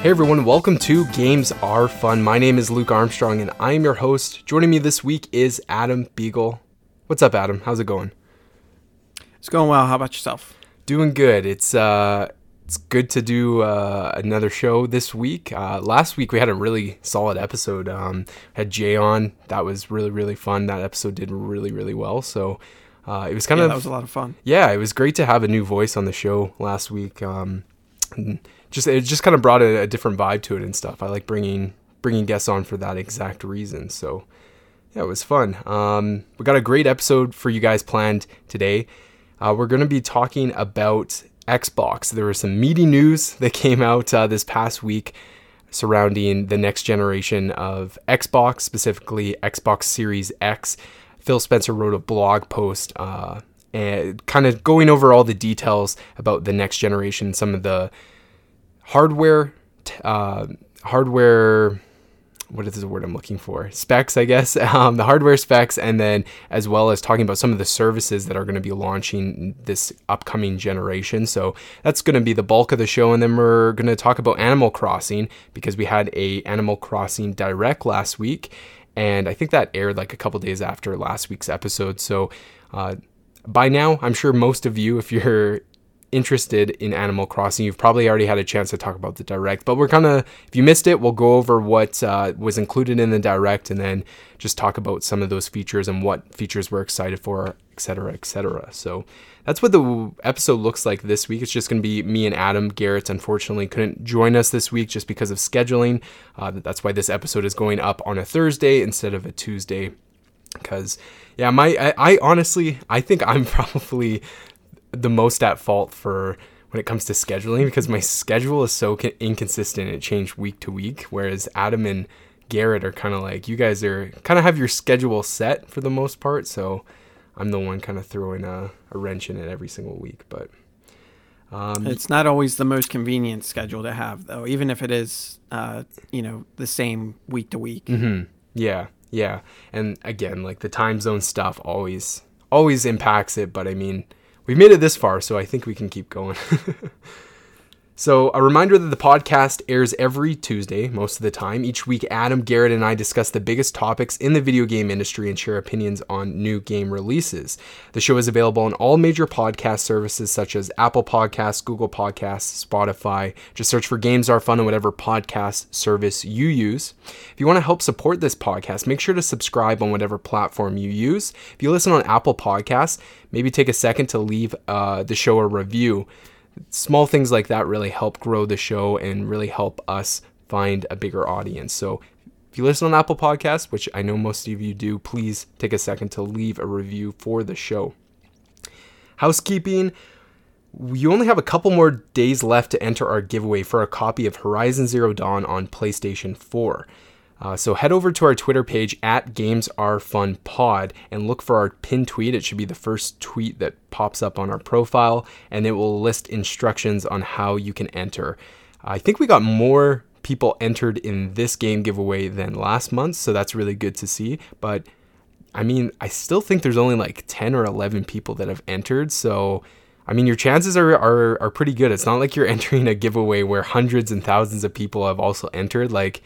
Hey everyone, welcome to Games Are Fun. My name is Luke Armstrong and I am your host. Joining me this week is Adam Beagle. What's up, Adam? How's it going? It's going well. How about yourself? Doing good. It's uh it's good to do uh, another show this week. Uh, last week we had a really solid episode. Um, had Jay on. That was really really fun. That episode did really really well. So uh, it was kind yeah, of that was a lot of fun. yeah, it was great to have a new voice on the show last week. Um, just it just kind of brought a, a different vibe to it and stuff. I like bringing bringing guests on for that exact reason. So yeah, it was fun. Um, we got a great episode for you guys planned today. Uh, we're going to be talking about Xbox. There was some meaty news that came out uh, this past week surrounding the next generation of Xbox, specifically Xbox Series X. Phil Spencer wrote a blog post uh, and kind of going over all the details about the next generation, some of the hardware, uh, hardware. What is the word I'm looking for? Specs, I guess. Um, the hardware specs, and then as well as talking about some of the services that are going to be launching this upcoming generation. So that's going to be the bulk of the show, and then we're going to talk about Animal Crossing because we had a Animal Crossing Direct last week, and I think that aired like a couple days after last week's episode. So uh, by now, I'm sure most of you, if you're interested in Animal Crossing, you've probably already had a chance to talk about the direct. But we're kind of, if you missed it, we'll go over what uh, was included in the direct and then just talk about some of those features and what features we're excited for, etc., etc. So that's what the episode looks like this week. It's just going to be me and Adam. Garrett, unfortunately, couldn't join us this week just because of scheduling. Uh, that's why this episode is going up on a Thursday instead of a Tuesday. Because, yeah, my I, I honestly, I think I'm probably the most at fault for when it comes to scheduling because my schedule is so inconsistent. It changed week to week, whereas Adam and Garrett are kind of like you guys are kind of have your schedule set for the most part. So I'm the one kind of throwing a, a wrench in it every single week. But um, It's not always the most convenient schedule to have, though, even if it is, uh, you know, the same week to week. Mm-hmm. yeah, yeah, and again, like the time zone stuff always always impacts it. But I mean, we've made it this far, so I think we can keep going. So, a reminder that the podcast airs every Tuesday, most of the time. Each week, Adam, Garrett, and I discuss the biggest topics in the video game industry and share opinions on new game releases. The show is available on all major podcast services such as Apple Podcasts, Google Podcasts, Spotify. Just search for Games Are Fun on whatever podcast service you use. If you want to help support this podcast, make sure to subscribe on whatever platform you use. If you listen on Apple Podcasts, maybe take a second to leave uh, the show a review small things like that really help grow the show and really help us find a bigger audience. So if you listen on Apple Podcasts, which I know most of you do, please take a second to leave a review for the show. Housekeeping. You only have a couple more days left to enter our giveaway for a copy of Horizon Zero Dawn on PlayStation 4. Uh, so head over to our Twitter page at Games Are Fun Pod and look for our pinned tweet. It should be the first tweet that pops up on our profile, and it will list instructions on how you can enter. I think we got more people entered in this game giveaway than last month, so that's really good to see. But I mean, I still think there's only like 10 or 11 people that have entered, so. I mean, your chances are, are are pretty good. It's not like you're entering a giveaway where hundreds and thousands of people have also entered. Like,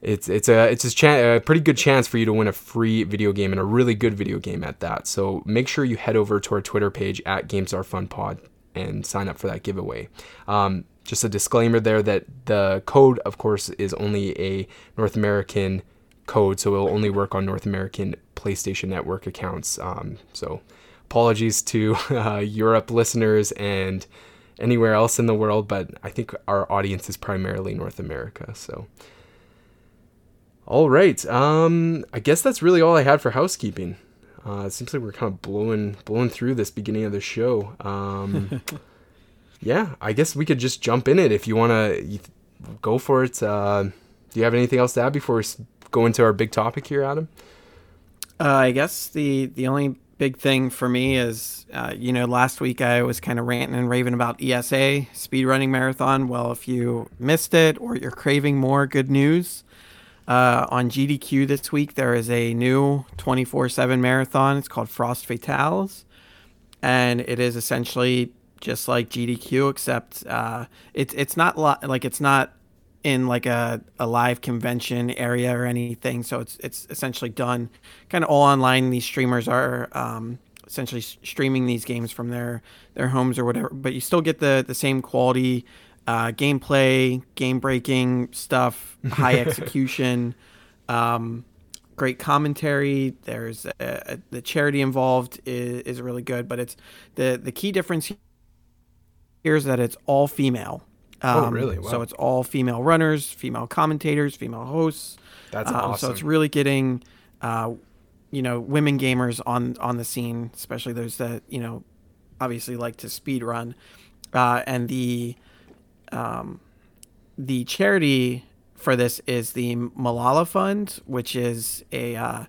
it's it's a it's a, a pretty good chance for you to win a free video game and a really good video game at that. So make sure you head over to our Twitter page at Games Are Fun Pod and sign up for that giveaway. Um, just a disclaimer there that the code, of course, is only a North American code, so it will only work on North American PlayStation Network accounts. Um, so apologies to uh, Europe listeners and anywhere else in the world, but I think our audience is primarily North America. So. All right. Um, I guess that's really all I had for housekeeping. Uh, it seems like we're kind of blowing blowing through this beginning of the show. Um, yeah, I guess we could just jump in it if you want to go for it. Uh, do you have anything else to add before we go into our big topic here, Adam? Uh, I guess the the only big thing for me is, uh, you know, last week I was kind of ranting and raving about ESA speedrunning marathon. Well, if you missed it or you're craving more good news, uh, on GDQ this week, there is a new 24 7 marathon. It's called Frost Fatales. And it is essentially just like GDQ, except uh, it's, it's not lo- like it's not in like a, a live convention area or anything. So it's it's essentially done kind of all online. These streamers are um, essentially streaming these games from their their homes or whatever, but you still get the the same quality uh, gameplay, game breaking stuff, high execution. Um, great commentary. There's a, a, the charity involved is, is really good, but it's the the key difference here is that it's all female. Um, oh, really? Wow. So it's all female runners, female commentators, female hosts. That's um, awesome. So it's really getting, uh, you know, women gamers on on the scene, especially those that you know, obviously like to speed run, uh, and the, um, the charity for this is the Malala Fund, which is a uh,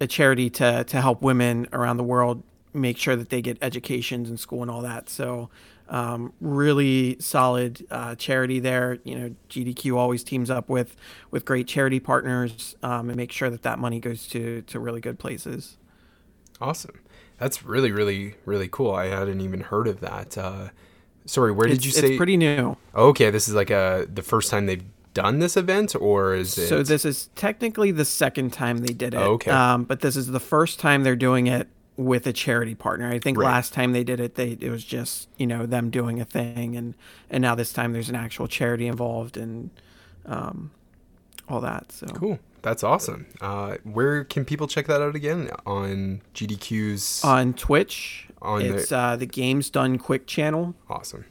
a charity to to help women around the world make sure that they get educations in school and all that. So um, really solid uh, charity there. You know, GDQ always teams up with with great charity partners um, and make sure that that money goes to to really good places. Awesome. That's really, really, really cool. I hadn't even heard of that. Uh, sorry, where did it's, you say? It's pretty new. Okay, this is like a the first time they've done this event, or is it? So this is technically the second time they did it. okay. Um, but this is the first time they're doing it with a charity partner. I think right. last time they did it, they it was just you know them doing a thing, and and now this time there's an actual charity involved and um, all that. So cool. That's awesome. Uh, where can people check that out again on GDQ's on Twitch? On it's the, uh, the Games Done Quick channel. Awesome.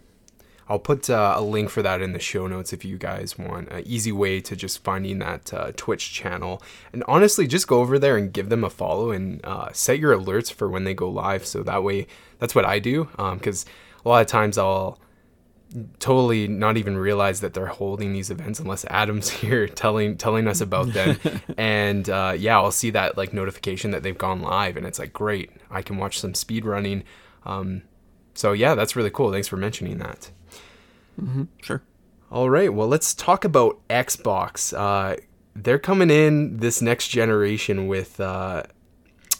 I'll put uh, a link for that in the show notes if you guys want an easy way to just finding that uh, Twitch channel. And honestly, just go over there and give them a follow and uh, set your alerts for when they go live. So that way, that's what I do. Because um, a lot of times I'll totally not even realize that they're holding these events unless Adam's here telling telling us about them. and uh, yeah, I'll see that like notification that they've gone live, and it's like great. I can watch some speed running. Um, so yeah, that's really cool. Thanks for mentioning that. Mm-hmm. Sure. All right. Well, let's talk about Xbox. Uh, they're coming in this next generation with. Uh,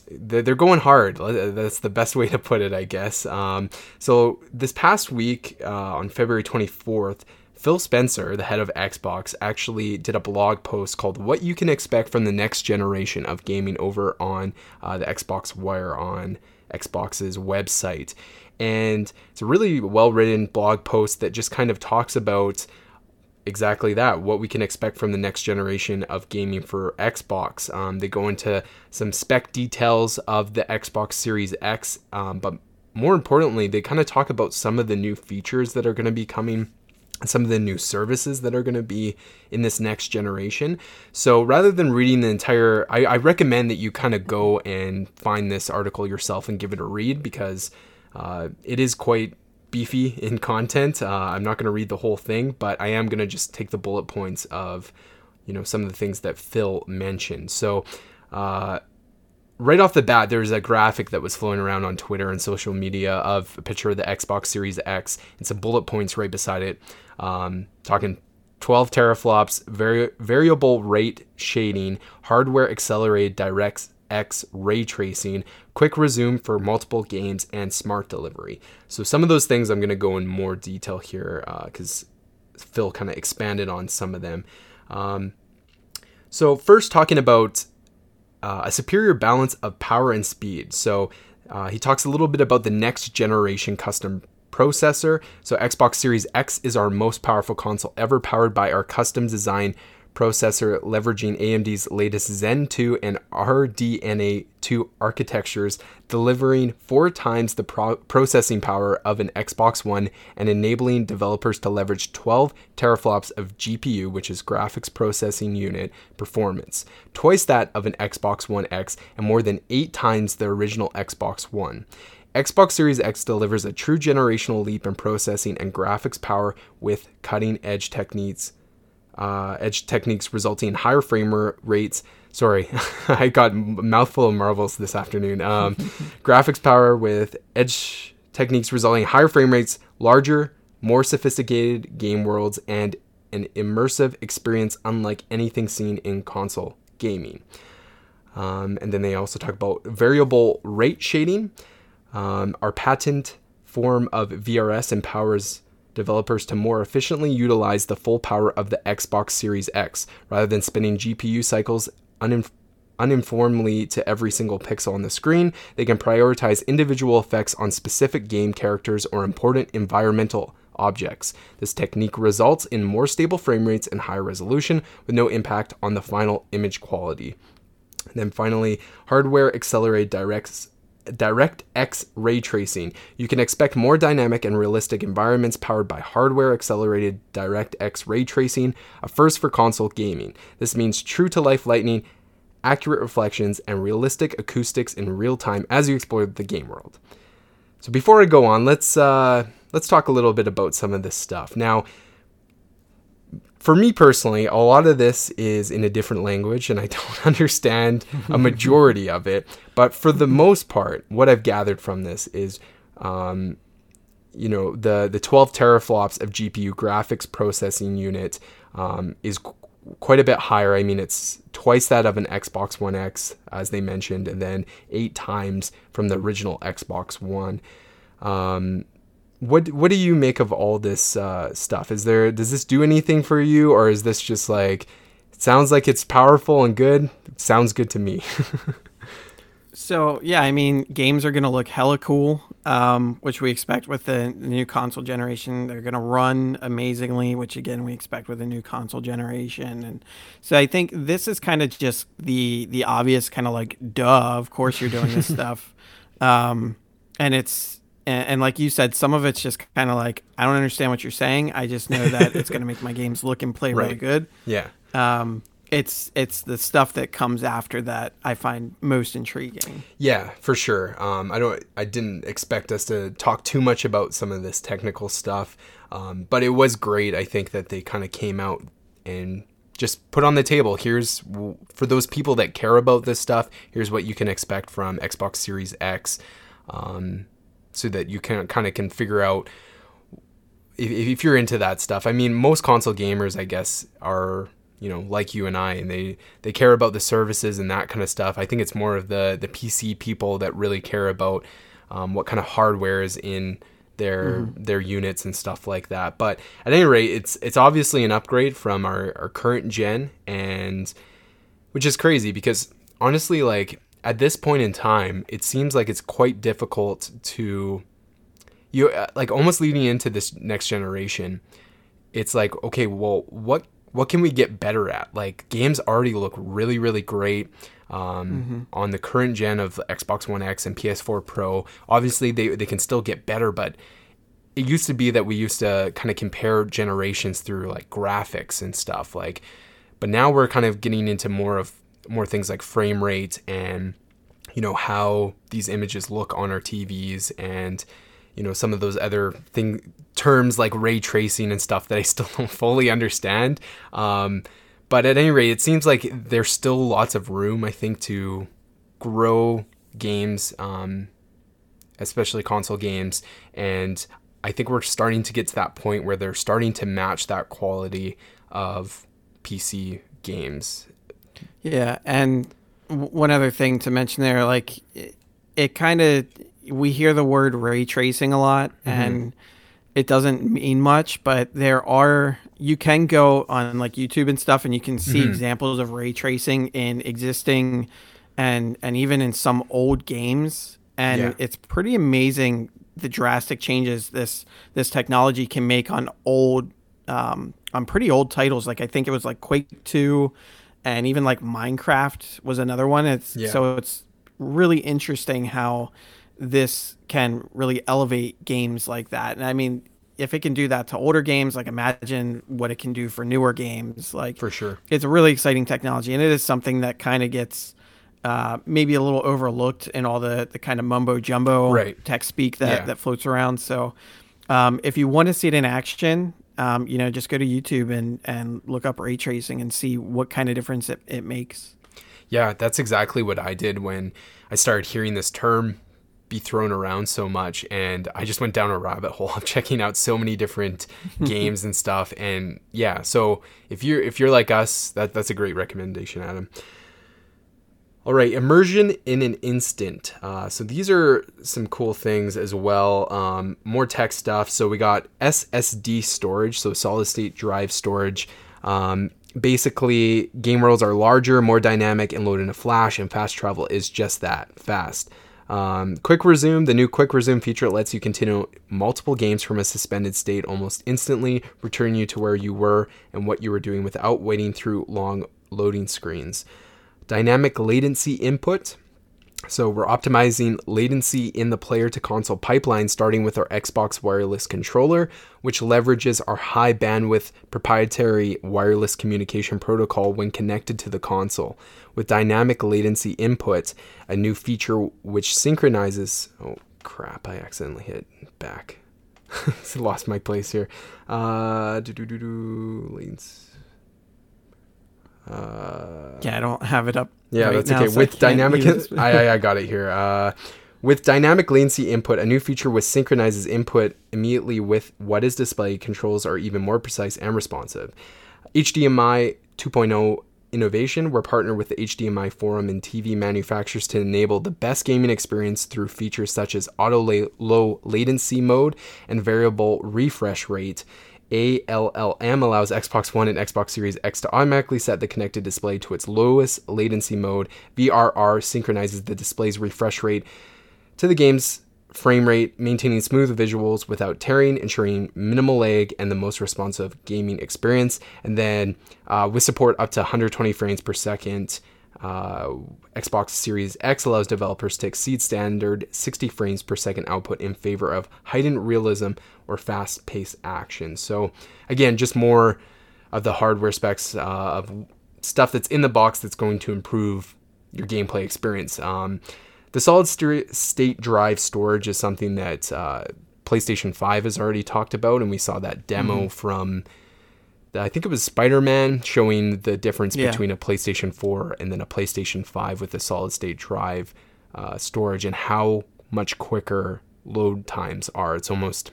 they're going hard. That's the best way to put it, I guess. Um, so this past week, uh, on February 24th, Phil Spencer, the head of Xbox, actually did a blog post called "What You Can Expect from the Next Generation of Gaming" over on uh, the Xbox Wire on Xbox's website and it's a really well written blog post that just kind of talks about exactly that what we can expect from the next generation of gaming for Xbox. Um, they go into some spec details of the Xbox Series X, um, but more importantly, they kind of talk about some of the new features that are going to be coming. Some of the new services that are going to be in this next generation. So rather than reading the entire, I, I recommend that you kind of go and find this article yourself and give it a read because uh, it is quite beefy in content. Uh, I'm not going to read the whole thing, but I am going to just take the bullet points of, you know, some of the things that Phil mentioned. So, uh, right off the bat, there's a graphic that was flowing around on Twitter and social media of a picture of the Xbox Series X and some bullet points right beside it, um, talking 12 teraflops, vari- variable rate shading, hardware accelerated direct X ray tracing, quick resume for multiple games, and smart delivery. So, some of those things I'm going to go in more detail here because uh, Phil kind of expanded on some of them. Um, so, first, talking about uh, a superior balance of power and speed. So, uh, he talks a little bit about the next generation custom processor. So, Xbox Series X is our most powerful console ever, powered by our custom design processor leveraging AMD's latest Zen 2 and RDNA 2 architectures, delivering four times the pro- processing power of an Xbox One and enabling developers to leverage 12 teraflops of GPU, which is graphics processing unit, performance, twice that of an Xbox One X, and more than eight times the original Xbox One. Xbox Series X delivers a true generational leap in processing and graphics power with cutting edge techniques uh, edge techniques resulting in higher frame rates. Sorry, I got a mouthful of marvels this afternoon. Um, graphics power with edge techniques resulting in higher frame rates, larger, more sophisticated game worlds, and an immersive experience unlike anything seen in console gaming. Um, and then they also talk about variable rate shading. Um, our patent form of VRS empowers developers to more efficiently utilize the full power of the Xbox Series X rather than spending GPU cycles uninf- to every single pixel on the screen. They can prioritize individual effects on specific game characters or important environmental objects. This technique results in more stable frame rates and higher resolution with no impact on the final image quality. And then finally, hardware accelerated directs DirectX ray tracing. You can expect more dynamic and realistic environments powered by hardware accelerated DirectX ray tracing, a first for console gaming. This means true to life lighting, accurate reflections, and realistic acoustics in real time as you explore the game world. So before I go on, let's uh, let's talk a little bit about some of this stuff. Now, for me personally, a lot of this is in a different language and I don't understand a majority of it. But for the most part, what I've gathered from this is, um, you know, the, the 12 teraflops of GPU graphics processing unit um, is qu- quite a bit higher. I mean, it's twice that of an Xbox One X, as they mentioned, and then eight times from the original Xbox One. Um, what what do you make of all this uh, stuff? Is there does this do anything for you, or is this just like it sounds like it's powerful and good? It sounds good to me. so yeah, I mean, games are gonna look hella cool, um, which we expect with the, the new console generation. They're gonna run amazingly, which again we expect with the new console generation. And so I think this is kind of just the the obvious kind of like duh. Of course you're doing this stuff, um, and it's and, and, like you said, some of it's just kind of like I don't understand what you're saying. I just know that it's going to make my games look and play right. really good. Yeah. Um, it's it's the stuff that comes after that I find most intriguing. Yeah, for sure. Um, I don't. I didn't expect us to talk too much about some of this technical stuff, um, but it was great. I think that they kind of came out and just put on the table. Here's for those people that care about this stuff. Here's what you can expect from Xbox Series X. Um, so that you can kind of can figure out if, if you're into that stuff. I mean, most console gamers, I guess, are you know like you and I, and they they care about the services and that kind of stuff. I think it's more of the the PC people that really care about um, what kind of hardware is in their mm-hmm. their units and stuff like that. But at any rate, it's it's obviously an upgrade from our, our current gen, and which is crazy because honestly, like at this point in time, it seems like it's quite difficult to you uh, like almost leading into this next generation. It's like, okay, well, what what can we get better at? Like games already look really really great. Um, mm-hmm. on the current gen of Xbox One X and PS4 Pro. Obviously, they, they can still get better, but it used to be that we used to kind of compare generations through like graphics and stuff. Like, but now we're kind of getting into more of more things like frame rate and you know how these images look on our TVs and you know some of those other thing terms like ray tracing and stuff that I still don't fully understand. Um, but at any rate, it seems like there's still lots of room I think to grow games, um, especially console games, and I think we're starting to get to that point where they're starting to match that quality of PC games yeah, and one other thing to mention there, like it, it kind of we hear the word ray tracing a lot, mm-hmm. and it doesn't mean much, but there are you can go on like YouTube and stuff, and you can see mm-hmm. examples of ray tracing in existing and and even in some old games, and yeah. it's pretty amazing the drastic changes this this technology can make on old um, on pretty old titles. Like I think it was like Quake two and even like Minecraft was another one. It's yeah. so it's really interesting how this can really elevate games like that. And I mean, if it can do that to older games, like imagine what it can do for newer games. Like for sure, it's a really exciting technology, and it is something that kind of gets uh, maybe a little overlooked in all the the kind of mumbo jumbo right. tech speak that yeah. that floats around. So. Um, if you want to see it in action, um, you know, just go to YouTube and, and look up ray tracing and see what kind of difference it, it makes. Yeah, that's exactly what I did when I started hearing this term be thrown around so much and I just went down a rabbit hole of checking out so many different games and stuff and yeah so if you're if you're like us that that's a great recommendation Adam All right, immersion in an instant. Uh, so these are some cool things as well. Um, more tech stuff. So we got SSD storage, so solid state drive storage. Um, basically, game worlds are larger, more dynamic, and load in a flash, and fast travel is just that fast. Um, quick resume, the new quick resume feature lets you continue multiple games from a suspended state almost instantly, returning you to where you were and what you were doing without waiting through long loading screens dynamic latency input. So we're optimizing latency in the player to console pipeline starting with our Xbox wireless controller, which leverages our high bandwidth proprietary wireless communication protocol when connected to the console. With dynamic latency input, a new feature which synchronizes oh crap, I accidentally hit back. Lost my place here. Uh, do do do do latency. Uh, yeah, I don't have it up. Yeah, right that's now, okay. So with dynamic, I, I, I got it here. Uh, with dynamic latency input, a new feature which synchronizes input immediately with what is displayed, controls are even more precise and responsive. HDMI 2.0 innovation, we're partnered with the HDMI forum and TV manufacturers to enable the best gaming experience through features such as auto la- low latency mode and variable refresh rate ALLM allows Xbox One and Xbox Series X to automatically set the connected display to its lowest latency mode. VRR synchronizes the display's refresh rate to the game's frame rate, maintaining smooth visuals without tearing, ensuring minimal lag and the most responsive gaming experience. And then uh, with support up to 120 frames per second, uh, Xbox Series X allows developers to exceed standard 60 frames per second output in favor of heightened realism or fast paced action. So, again, just more of the hardware specs uh, of stuff that's in the box that's going to improve your gameplay experience. Um, the solid state drive storage is something that uh, PlayStation 5 has already talked about, and we saw that demo mm-hmm. from I think it was Spider Man showing the difference yeah. between a PlayStation 4 and then a PlayStation 5 with a solid state drive uh, storage and how much quicker load times are. It's almost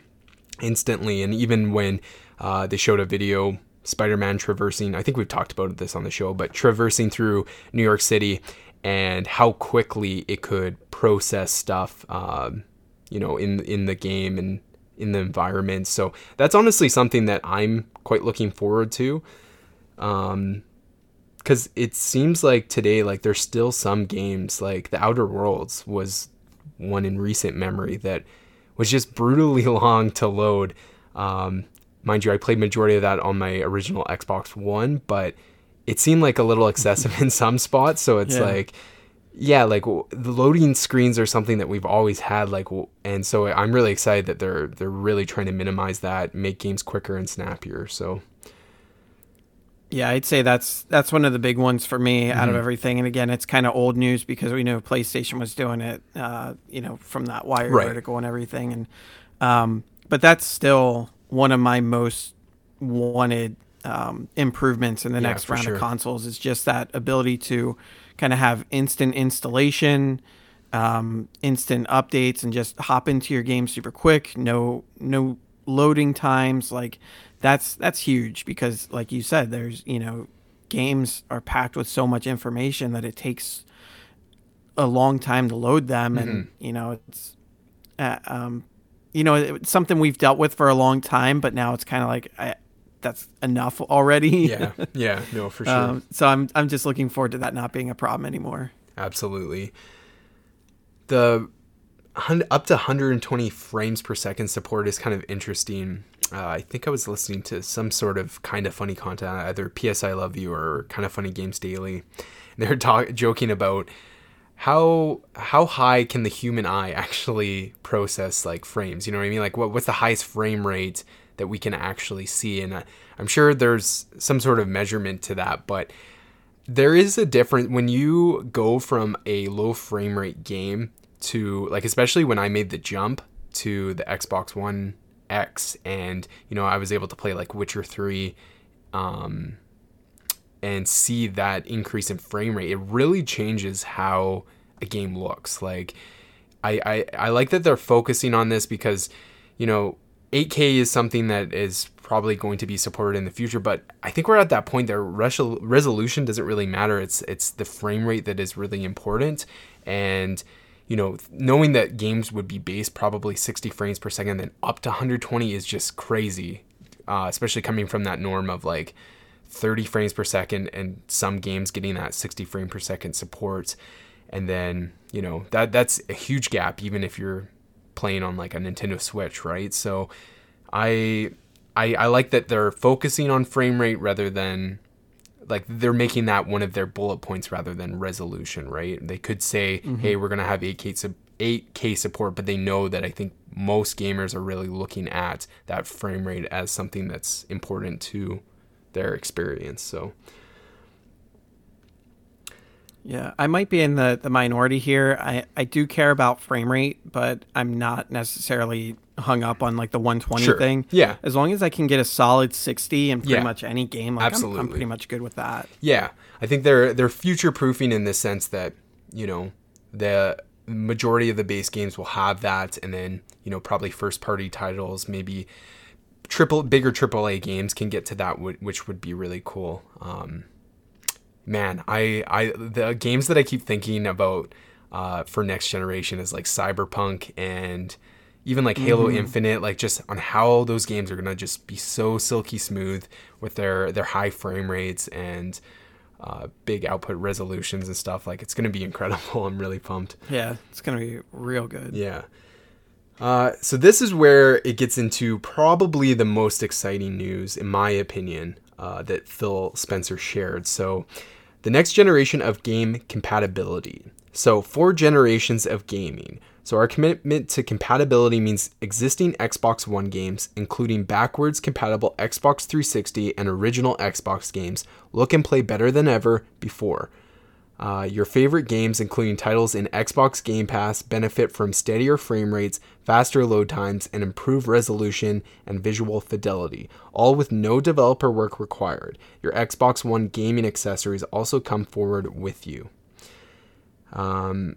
instantly. And even when uh, they showed a video, Spider Man traversing, I think we've talked about this on the show, but traversing through New York City and how quickly it could process stuff, um, you know, in in the game and in the environment. So that's honestly something that I'm quite looking forward to. Um, because it seems like today, like there's still some games, like The Outer Worlds was one in recent memory that was just brutally long to load. Um, mind you, I played majority of that on my original Xbox One, but it seemed like a little excessive in some spots. So it's yeah. like yeah, like the loading screens are something that we've always had, like, and so I'm really excited that they're they're really trying to minimize that, make games quicker and snappier. So, yeah, I'd say that's that's one of the big ones for me mm-hmm. out of mm-hmm. everything. And again, it's kind of old news because we know PlayStation was doing it, uh, you know, from that Wired right. article and everything. And um, but that's still one of my most wanted um, improvements in the yeah, next round sure. of consoles. Is just that ability to kind of have instant installation, um, instant updates, and just hop into your game super quick. No, no loading times. Like that's that's huge because, like you said, there's you know games are packed with so much information that it takes a long time to load them, mm-hmm. and you know it's. Uh, um, you know, it's something we've dealt with for a long time, but now it's kind of like I, that's enough already. yeah, yeah, no, for sure. Um, so I'm I'm just looking forward to that not being a problem anymore. Absolutely. The up to 120 frames per second support is kind of interesting. Uh, I think I was listening to some sort of kind of funny content, either PS I Love You or Kind of Funny Games Daily. And they're talk- joking about how how high can the human eye actually process like frames? You know what I mean? Like what what's the highest frame rate that we can actually see. And I'm sure there's some sort of measurement to that, but there is a difference when you go from a low frame rate game to like especially when I made the jump to the Xbox One X and you know I was able to play like Witcher 3 um and see that increase in frame rate it really changes how a game looks like I, I I like that they're focusing on this because you know 8K is something that is probably going to be supported in the future. But I think we're at that point that resolution doesn't really matter. It's it's the frame rate that is really important, and you know, knowing that games would be based probably 60 frames per second, then up to 120 is just crazy, uh, especially coming from that norm of like 30 frames per second and some games getting that 60 frame per second support. And then, you know, that that's a huge gap even if you're playing on like a Nintendo Switch, right? So I I, I like that they're focusing on frame rate rather than like they're making that one of their bullet points rather than resolution, right? They could say, mm-hmm. "Hey, we're gonna have 8K su- 8K support," but they know that I think most gamers are really looking at that frame rate as something that's important to their experience. So. Yeah, I might be in the, the minority here. I, I do care about frame rate, but I'm not necessarily hung up on like the 120 sure. thing. Yeah. As long as I can get a solid 60 in pretty yeah. much any game, like Absolutely. I'm, I'm pretty much good with that. Yeah. I think they're they're future proofing in the sense that, you know, the majority of the base games will have that and then, you know, probably first party titles, maybe triple bigger AAA games can get to that which would be really cool. Um, man, I I the games that I keep thinking about uh, for next generation is like Cyberpunk and even like Halo mm-hmm. Infinite, like just on how those games are gonna just be so silky smooth with their their high frame rates and uh, big output resolutions and stuff. Like it's gonna be incredible. I'm really pumped. Yeah, it's gonna be real good. Yeah. Uh, so this is where it gets into probably the most exciting news, in my opinion, uh, that Phil Spencer shared. So, the next generation of game compatibility. So, four generations of gaming. So, our commitment to compatibility means existing Xbox One games, including backwards compatible Xbox 360 and original Xbox games, look and play better than ever before. Uh, your favorite games, including titles in Xbox Game Pass, benefit from steadier frame rates, faster load times, and improved resolution and visual fidelity, all with no developer work required. Your Xbox One gaming accessories also come forward with you. Um,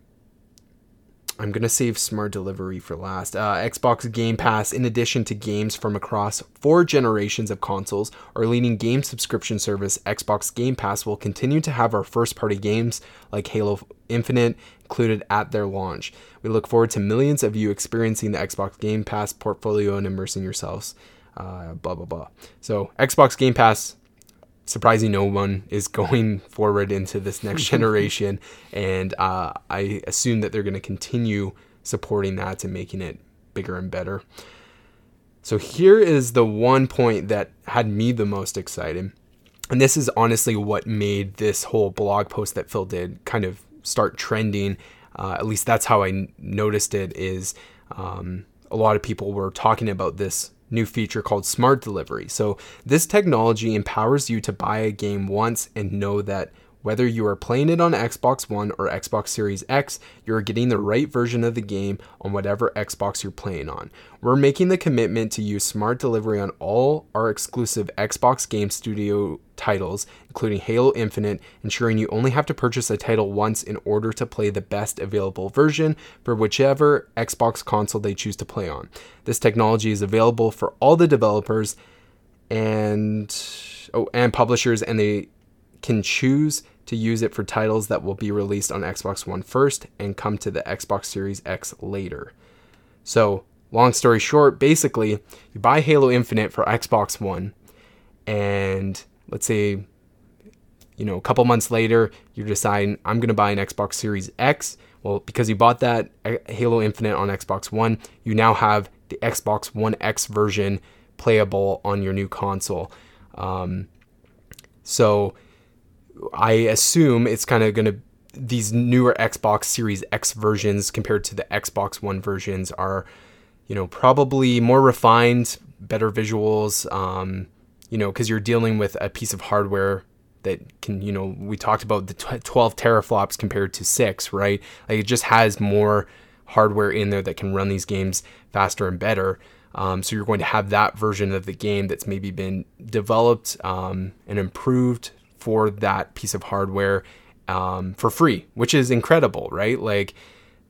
I'm going to save smart delivery for last. Uh, Xbox Game Pass, in addition to games from across four generations of consoles, our leading game subscription service, Xbox Game Pass, will continue to have our first party games like Halo Infinite included at their launch. We look forward to millions of you experiencing the Xbox Game Pass portfolio and immersing yourselves. Uh, blah, blah, blah. So, Xbox Game Pass surprising no one is going forward into this next generation. And uh, I assume that they're going to continue supporting that and making it bigger and better. So here is the one point that had me the most excited. And this is honestly what made this whole blog post that Phil did kind of start trending. Uh, at least that's how I noticed it. Is um, a lot of people were talking about this new feature called Smart Delivery. So, this technology empowers you to buy a game once and know that whether you are playing it on Xbox One or Xbox Series X, you are getting the right version of the game on whatever Xbox you're playing on. We're making the commitment to use smart delivery on all our exclusive Xbox Game Studio titles, including Halo Infinite, ensuring you only have to purchase a title once in order to play the best available version for whichever Xbox console they choose to play on. This technology is available for all the developers and oh, and publishers and they can choose to use it for titles that will be released on Xbox One first and come to the Xbox Series X later. So, long story short, basically, you buy Halo Infinite for Xbox One, and let's say, you know, a couple months later, you're deciding, I'm going to buy an Xbox Series X. Well, because you bought that uh, Halo Infinite on Xbox One, you now have the Xbox One X version playable on your new console. Um, so, I assume it's kind of going to these newer Xbox Series X versions compared to the Xbox One versions are, you know, probably more refined, better visuals. Um, you know, because you're dealing with a piece of hardware that can, you know, we talked about the 12 teraflops compared to six, right? Like it just has more hardware in there that can run these games faster and better. Um, so you're going to have that version of the game that's maybe been developed um, and improved for that piece of hardware um, for free, which is incredible, right? Like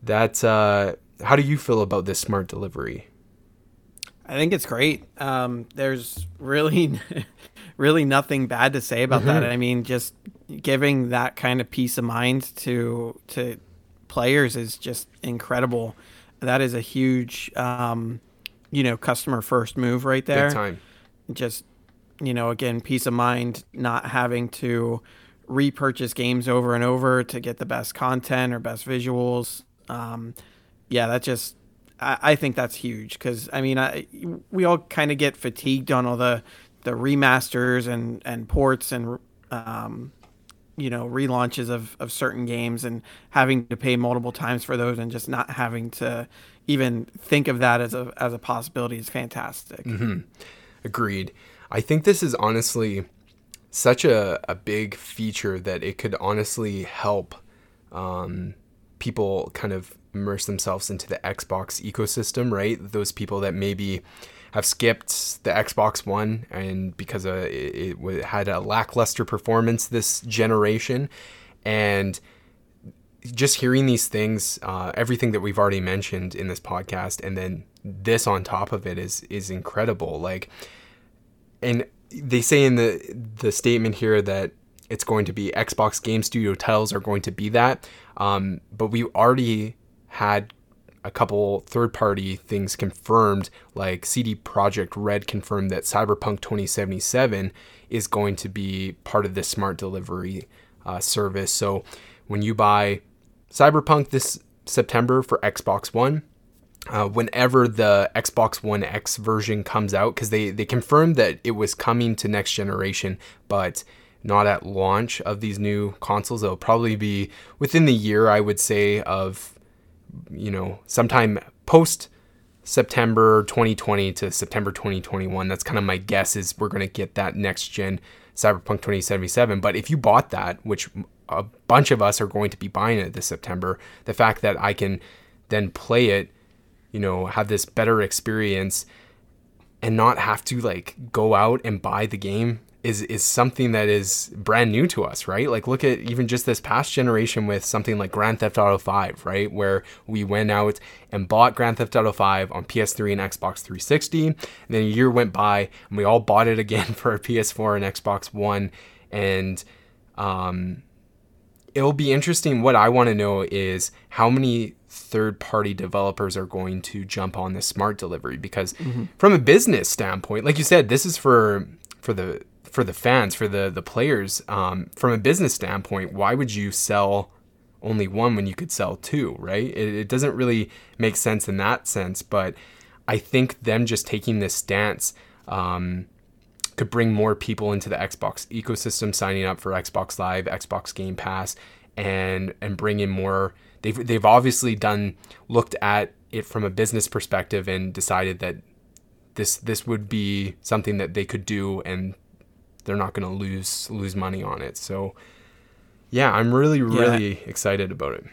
that. Uh, how do you feel about this smart delivery? I think it's great. Um, there's really, really nothing bad to say about mm-hmm. that. I mean, just giving that kind of peace of mind to to players is just incredible. That is a huge, um, you know, customer first move right there. Just, you know, again, peace of mind, not having to repurchase games over and over to get the best content or best visuals. Um, yeah, that just I, I think that's huge because I mean I, we all kind of get fatigued on all the the remasters and and ports and um, you know relaunches of, of certain games and having to pay multiple times for those and just not having to even think of that as a as a possibility is fantastic. Mm-hmm. Agreed. I think this is honestly such a, a big feature that it could honestly help um, people kind of immerse themselves into the Xbox ecosystem, right? Those people that maybe have skipped the Xbox One and because uh, it, it had a lackluster performance this generation, and just hearing these things, uh, everything that we've already mentioned in this podcast, and then this on top of it is is incredible. Like, and they say in the the statement here that it's going to be Xbox Game Studio titles are going to be that, um, but we already had a couple third party things confirmed, like CD Projekt Red confirmed that Cyberpunk 2077 is going to be part of this smart delivery uh, service. So when you buy Cyberpunk this September for Xbox One, uh, whenever the Xbox One X version comes out, because they, they confirmed that it was coming to next generation, but not at launch of these new consoles. It'll probably be within the year, I would say, of you know, sometime post September 2020 to September 2021. That's kind of my guess is we're going to get that next gen Cyberpunk 2077. But if you bought that, which a bunch of us are going to be buying it this September, the fact that I can then play it, you know, have this better experience and not have to like go out and buy the game is is something that is brand new to us, right? Like look at even just this past generation with something like Grand Theft Auto 5, right? Where we went out and bought Grand Theft Auto 5 on PS3 and Xbox 360, and then a year went by and we all bought it again for a PS4 and Xbox One and um it'll be interesting what I want to know is how many third party developers are going to jump on this smart delivery because mm-hmm. from a business standpoint like you said this is for for the for the fans, for the the players, um, from a business standpoint, why would you sell only one when you could sell two, right? It, it doesn't really make sense in that sense, but I think them just taking this stance um, could bring more people into the Xbox ecosystem, signing up for Xbox Live, Xbox Game Pass, and and bring in more. They've they've obviously done looked at it from a business perspective and decided that this this would be something that they could do and they're not going to lose lose money on it. So yeah, I'm really really yeah. excited about it.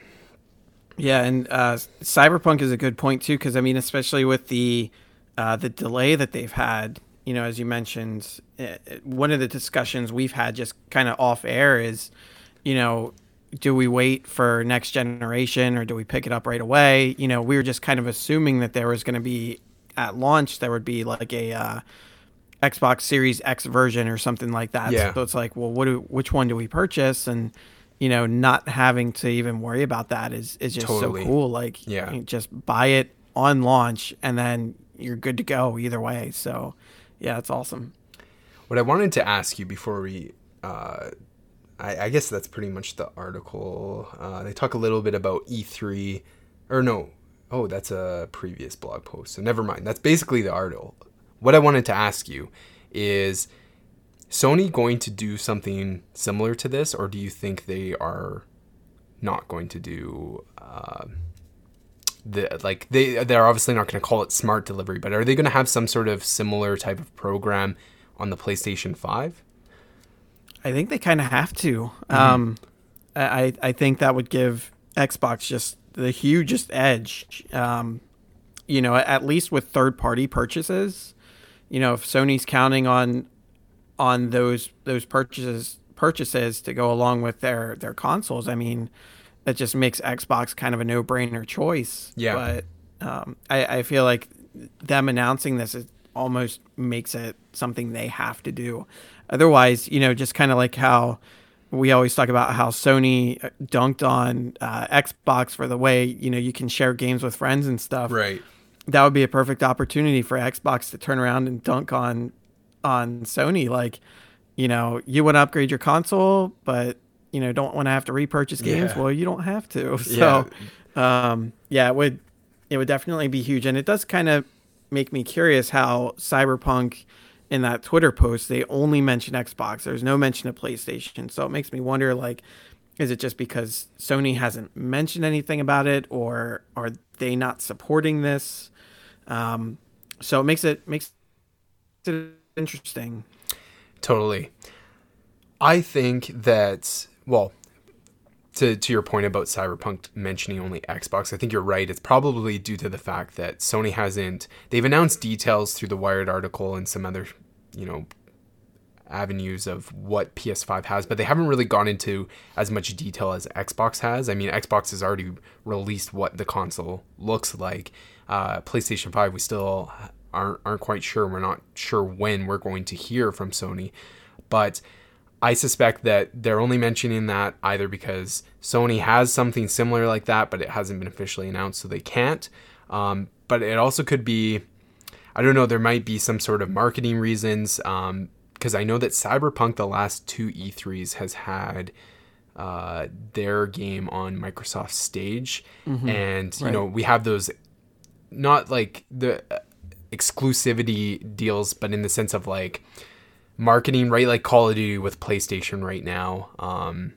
Yeah, and uh, Cyberpunk is a good point too because I mean, especially with the uh, the delay that they've had. You know, as you mentioned, uh, one of the discussions we've had just kind of off air is, you know, do we wait for next generation or do we pick it up right away? You know, we were just kind of assuming that there was going to be at launch there would be like a uh, Xbox Series X version or something like that. Yeah. So it's like, well, what do which one do we purchase? And you know, not having to even worry about that is is just totally. so cool. Like, yeah, just buy it on launch and then you're good to go either way. So, yeah, it's awesome. What I wanted to ask you before we, uh, I, I guess that's pretty much the article. Uh, they talk a little bit about E3, or no, oh, that's a previous blog post. So never mind. That's basically the article what I wanted to ask you is Sony going to do something similar to this, or do you think they are not going to do uh, the like they they're obviously not going to call it smart delivery, but are they going to have some sort of similar type of program on the PlayStation Five? I think they kind of have to. Mm-hmm. Um, I I think that would give Xbox just the hugest edge. Um, you know, at least with third party purchases you know, if Sony's counting on on those those purchases purchases to go along with their their consoles, I mean, that just makes Xbox kind of a no brainer choice. Yeah. But um, I, I feel like them announcing this it almost makes it something they have to do. Otherwise, you know, just kind of like how we always talk about how Sony dunked on uh, Xbox for the way you know you can share games with friends and stuff. Right. That would be a perfect opportunity for Xbox to turn around and dunk on on Sony. Like, you know, you want to upgrade your console, but you know don't want to have to repurchase games. Yeah. Well, you don't have to. So, yeah. Um, yeah, it would it would definitely be huge, and it does kind of make me curious how Cyberpunk in that Twitter post, they only mention Xbox. There's no mention of PlayStation. So it makes me wonder like, is it just because Sony hasn't mentioned anything about it or are they not supporting this? Um, so it makes it makes it interesting. Totally. I think that well, to to your point about Cyberpunk mentioning only Xbox, I think you're right. It's probably due to the fact that Sony hasn't. They've announced details through the Wired article and some other, you know, avenues of what PS5 has, but they haven't really gone into as much detail as Xbox has. I mean, Xbox has already released what the console looks like. Uh, PlayStation 5, we still aren't aren't quite sure. We're not sure when we're going to hear from Sony, but I suspect that they're only mentioning that either because Sony has something similar like that, but it hasn't been officially announced, so they can't. Um, but it also could be, I don't know, there might be some sort of marketing reasons. Because um, I know that Cyberpunk, the last two E3s, has had uh, their game on Microsoft stage. Mm-hmm. And, you right. know, we have those, not like the uh, exclusivity deals, but in the sense of like, marketing, right? Like Call of Duty with PlayStation right now. Um,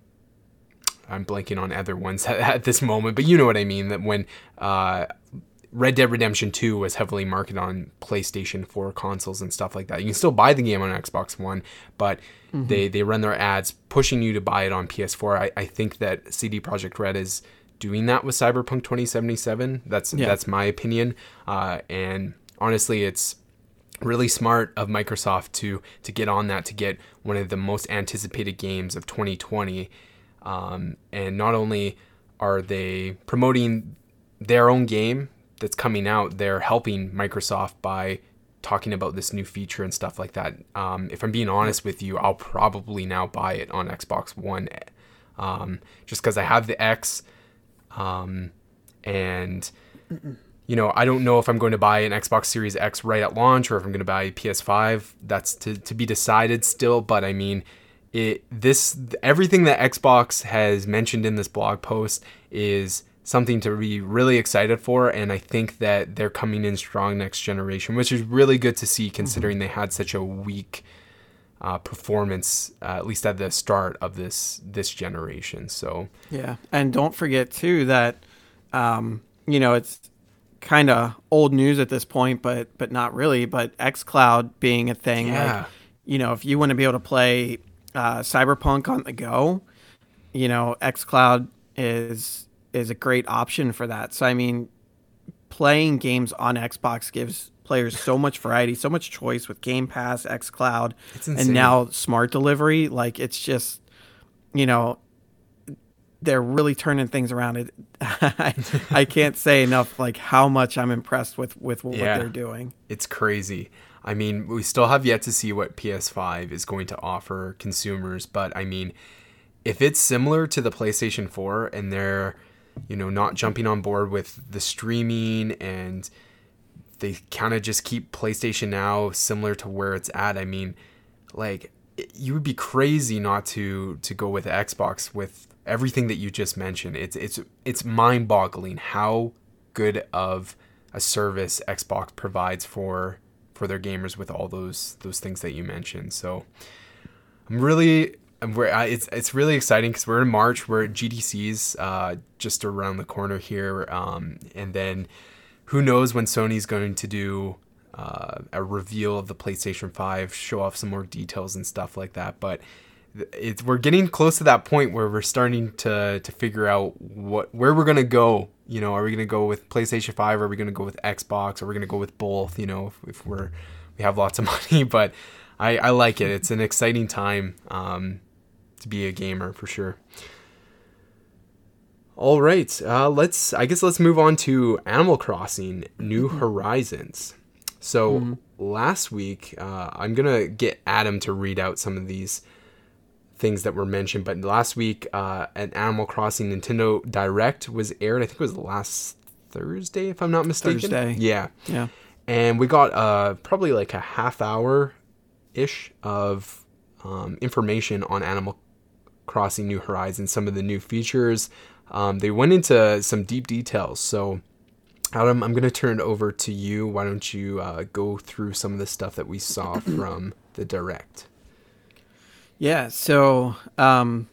I'm blanking on other ones at, at, this moment, but you know what I mean. That when uh, Red Dead Redemption 2 was heavily marketed on PlayStation 4 consoles and stuff like that. You can still buy the game on Xbox One, but mm-hmm. they, they run their ads pushing you to buy it on PS4. I, I think that CD Projekt Red is doing that with Cyberpunk 2077. That's yeah. that's my opinion. Uh, and honestly, it's really smart of Microsoft to to get on that to get one of the most anticipated games of 2020. Um, and not only are they promoting their own game that's coming out, they're helping Microsoft by talking about this new feature and stuff like that. Um, if I'm being honest with you, I'll probably now buy it on Xbox One, um, just because I have the X, um, and. Mm-mm you know, I don't know if I'm going to buy an Xbox Series X right at launch or if I'm going to buy a PS5. That's to, to be decided still. But I mean, it this everything that Xbox has mentioned in this blog post is something to be really excited for and i think that they're coming in strong next generation which is really good to see considering mm-hmm. they had such a weak uh, performance uh, at least at the start of this this generation so yeah and don't forget too that um, you know it's kind of old news at this point, but but not really. But XCloud being a thing, yeah. like you know, if you want to be able to play uh, Cyberpunk on the go, you know, XCloud is is a great option for that. So I mean, playing games on Xbox gives players so much variety, so much choice with Game Pass, XCloud, and now Smart Delivery. Like it's just, you know, they're really turning things around. It, I, I can't say enough like how much I'm impressed with with what yeah, they're doing. It's crazy. I mean, we still have yet to see what PS5 is going to offer consumers, but I mean, if it's similar to the PlayStation 4 and they're, you know, not jumping on board with the streaming and they kind of just keep PlayStation Now similar to where it's at, I mean, like you would be crazy not to to go with Xbox with everything that you just mentioned. It's it's it's mind-boggling how good of a service Xbox provides for for their gamers with all those those things that you mentioned. So I'm really it's it's really exciting because we're in March. We're at GDC's uh, just around the corner here, um, and then who knows when Sony's going to do uh, a reveal of the PlayStation 5, show off some more details and stuff like that. But it's we're getting close to that point where we're starting to to figure out what where we're gonna go. You know, are we gonna go with PlayStation Five? Are we gonna go with Xbox? Are we gonna go with both? You know, if, if we're we have lots of money, but I I like it. It's an exciting time um, to be a gamer for sure. All right, uh, let's. I guess let's move on to Animal Crossing: New Horizons. So mm-hmm. last week, uh, I'm gonna get Adam to read out some of these things that were mentioned. But last week, uh, an Animal Crossing Nintendo Direct was aired. I think it was last Thursday, if I'm not mistaken. Thursday. Yeah. Yeah. And we got uh, probably like a half hour ish of um, information on Animal Crossing New Horizons, some of the new features. Um, they went into some deep details. So, Adam, I'm going to turn it over to you. Why don't you uh, go through some of the stuff that we saw from the direct? Yeah. So, um,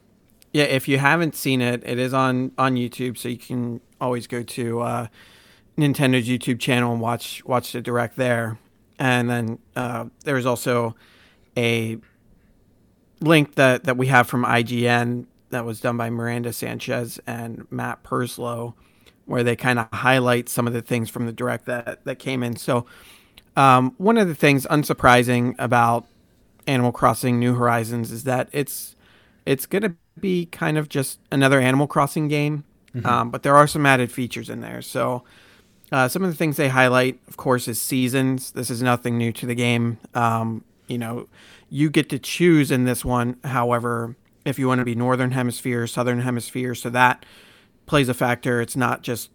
yeah, if you haven't seen it, it is on on YouTube, so you can always go to uh, Nintendo's YouTube channel and watch watch the direct there. And then uh, there's also a link that that we have from IGN that was done by Miranda Sanchez and Matt Purslow, where they kind of highlight some of the things from the direct that that came in. So. Um, one of the things unsurprising about Animal Crossing New Horizons is that it's it's going to be kind of just another Animal Crossing game, mm-hmm. um, but there are some added features in there. So uh, some of the things they highlight, of course, is seasons. This is nothing new to the game. Um, you know, you get to choose in this one. However, if you want to be Northern Hemisphere, Southern Hemisphere, so that plays a factor. It's not just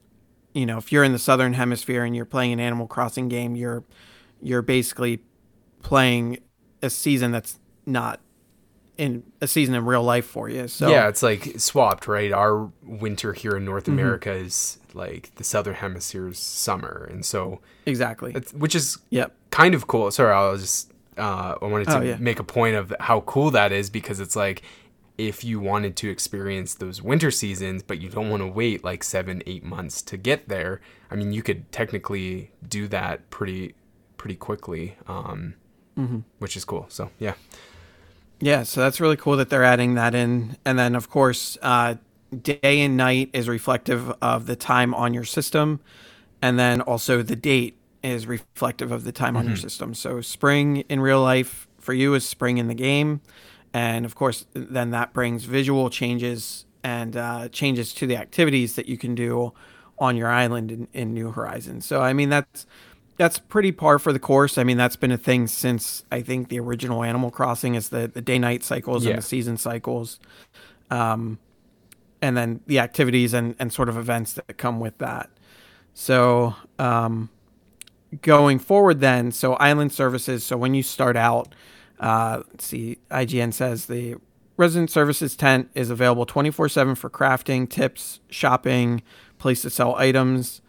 you know if you're in the Southern Hemisphere and you're playing an Animal Crossing game, you're you're basically playing a season that's not in a season in real life for you. So yeah, it's like swapped, right? Our winter here in North mm-hmm. America is like the southern hemisphere's summer, and so exactly, which is yep kind of cool. Sorry, I was just uh, I wanted to oh, yeah. make a point of how cool that is because it's like if you wanted to experience those winter seasons, but you don't want to wait like seven, eight months to get there. I mean, you could technically do that pretty pretty quickly. Um, mm-hmm. which is cool. So yeah, yeah. So that's really cool that they're adding that in, and then of course, uh, day and night is reflective of the time on your system, and then also the date is reflective of the time mm-hmm. on your mm-hmm. system. So spring in real life for you is spring in the game, and of course, then that brings visual changes and uh, changes to the activities that you can do on your island in, in New Horizons. So I mean that's that's pretty par for the course. I mean, that's been a thing since I think the original Animal Crossing is the, the day night cycles yeah. and the season cycles. Um, and then the activities and, and sort of events that come with that. So, um, going forward, then, so island services. So, when you start out, uh, let's see, IGN says the resident services tent is available 24 7 for crafting, tips, shopping, place to sell items.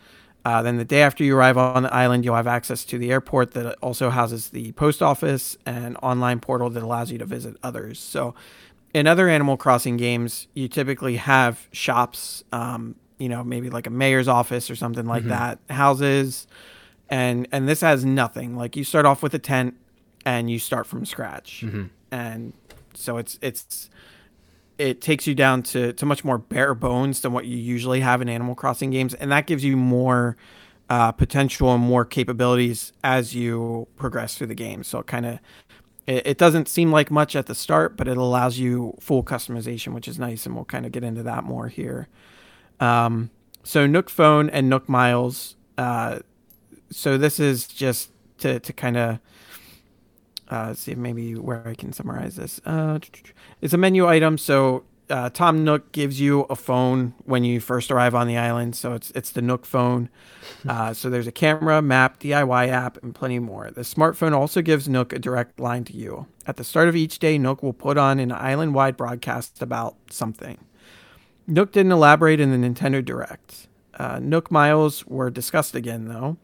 Uh, then the day after you arrive on the island, you'll have access to the airport that also houses the post office and online portal that allows you to visit others. So, in other Animal Crossing games, you typically have shops, um, you know, maybe like a mayor's office or something like mm-hmm. that, houses, and and this has nothing. Like you start off with a tent and you start from scratch, mm-hmm. and so it's it's it takes you down to, to much more bare bones than what you usually have in Animal Crossing games, and that gives you more uh, potential and more capabilities as you progress through the game. So it kind of it, it, doesn't seem like much at the start, but it allows you full customization, which is nice, and we'll kind of get into that more here. Um, so Nook Phone and Nook Miles. Uh, so this is just to to kind of uh, see maybe where I can summarize this. Uh, it's a menu item. So uh, Tom Nook gives you a phone when you first arrive on the island. So it's it's the Nook phone. Uh, so there's a camera, map, DIY app, and plenty more. The smartphone also gives Nook a direct line to you. At the start of each day, Nook will put on an island-wide broadcast about something. Nook didn't elaborate in the Nintendo Direct. Uh, Nook Miles were discussed again, though.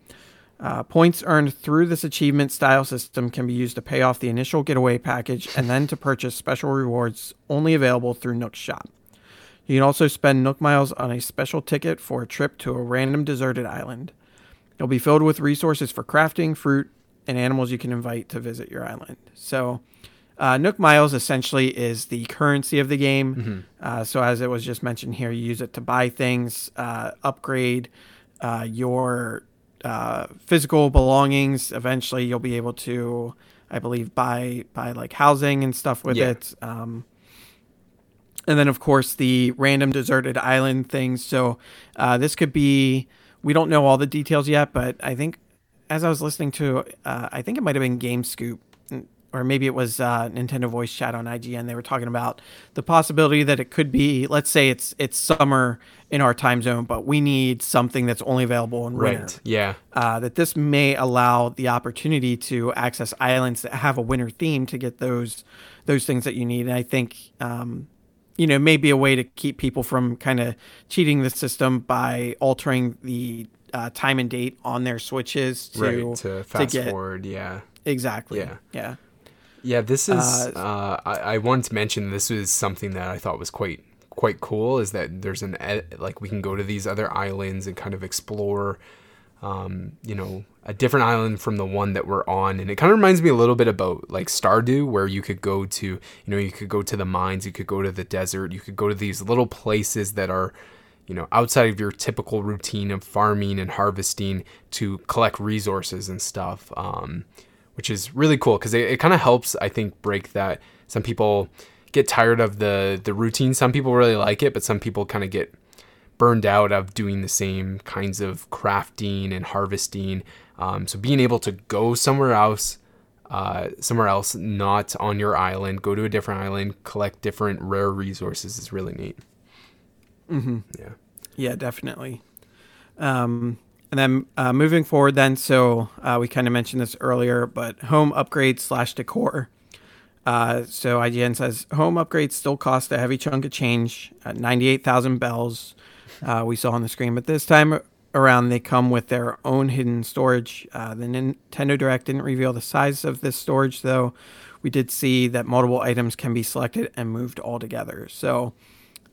Uh, points earned through this achievement style system can be used to pay off the initial getaway package and then to purchase special rewards only available through Nook's shop. You can also spend Nook Miles on a special ticket for a trip to a random deserted island. It'll be filled with resources for crafting, fruit, and animals you can invite to visit your island. So, uh, Nook Miles essentially is the currency of the game. Mm-hmm. Uh, so, as it was just mentioned here, you use it to buy things, uh, upgrade uh, your uh, physical belongings. Eventually, you'll be able to, I believe, buy buy like housing and stuff with yeah. it. Um, and then of course the random deserted island things. So uh, this could be we don't know all the details yet, but I think as I was listening to, uh, I think it might have been Game Scoop, or maybe it was uh, Nintendo Voice Chat on IGN. They were talking about the possibility that it could be, let's say it's it's summer in our time zone, but we need something that's only available in winter. Right. Yeah. Uh, that this may allow the opportunity to access islands that have a winter theme to get those those things that you need. And I think um, you know, maybe a way to keep people from kind of cheating the system by altering the uh, time and date on their switches to, right, to fast to get, forward. Yeah. Exactly. Yeah. Yeah. Yeah. This is, uh, uh, I, I wanted to mention this was something that I thought was quite, quite cool is that there's an, like, we can go to these other islands and kind of explore, um, you know, a different island from the one that we're on. And it kind of reminds me a little bit about like stardew where you could go to you know you could go to the mines you could go to the desert you could go to these little places that are you know outside of your typical routine of farming and harvesting to collect resources and stuff um, which is really cool because it, it kind of helps i think break that. Some people get tired of the the routine some people really like it but some people kind of get burned out of doing the same kinds of crafting and harvesting um, so being able to go somewhere else, uh, somewhere else, not on your island, go to a different island, collect different rare resources is really neat. Mm-hmm. Yeah. Yeah, definitely. Um, and then uh, moving forward, then, so uh, we kind of mentioned this earlier, but home upgrades slash decor. Uh, so IGN says home upgrades still cost a heavy chunk of change at 98,000 bells. Uh, we saw on the screen, but this time around, they come with their own hidden storage. Uh, the Nintendo Direct didn't reveal the size of this storage, though. We did see that multiple items can be selected and moved all together. So,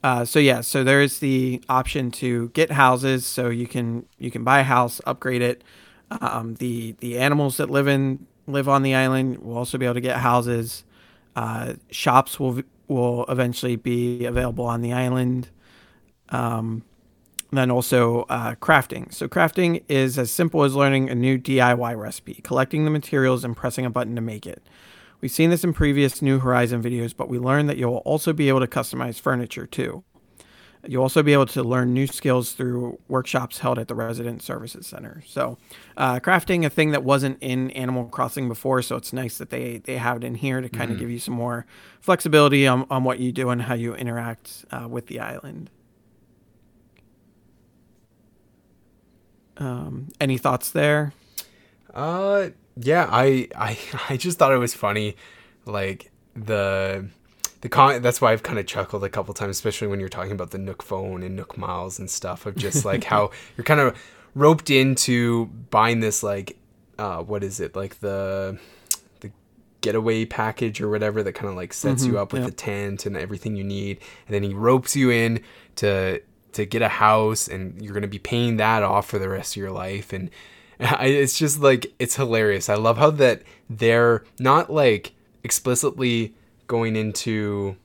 uh, so yeah, so there's the option to get houses. So you can you can buy a house, upgrade it. Um, the the animals that live in live on the island will also be able to get houses. Uh, shops will will eventually be available on the island. Um, then also uh, crafting. So crafting is as simple as learning a new DIY recipe, collecting the materials, and pressing a button to make it. We've seen this in previous New Horizon videos, but we learned that you'll also be able to customize furniture too. You'll also be able to learn new skills through workshops held at the Resident Services Center. So, uh, crafting a thing that wasn't in Animal Crossing before, so it's nice that they, they have it in here to kind mm-hmm. of give you some more flexibility on, on what you do and how you interact uh, with the island. Um, any thoughts there? Uh, yeah, I, I, I just thought it was funny, like the, the con. That's why I've kind of chuckled a couple times, especially when you're talking about the Nook phone and Nook Miles and stuff of just like how you're kind of roped into buying this like, uh, what is it like the, the getaway package or whatever that kind of like sets mm-hmm, you up with yep. the tent and everything you need, and then he ropes you in to to get a house and you're going to be paying that off for the rest of your life and it's just like it's hilarious. I love how that they're not like explicitly going into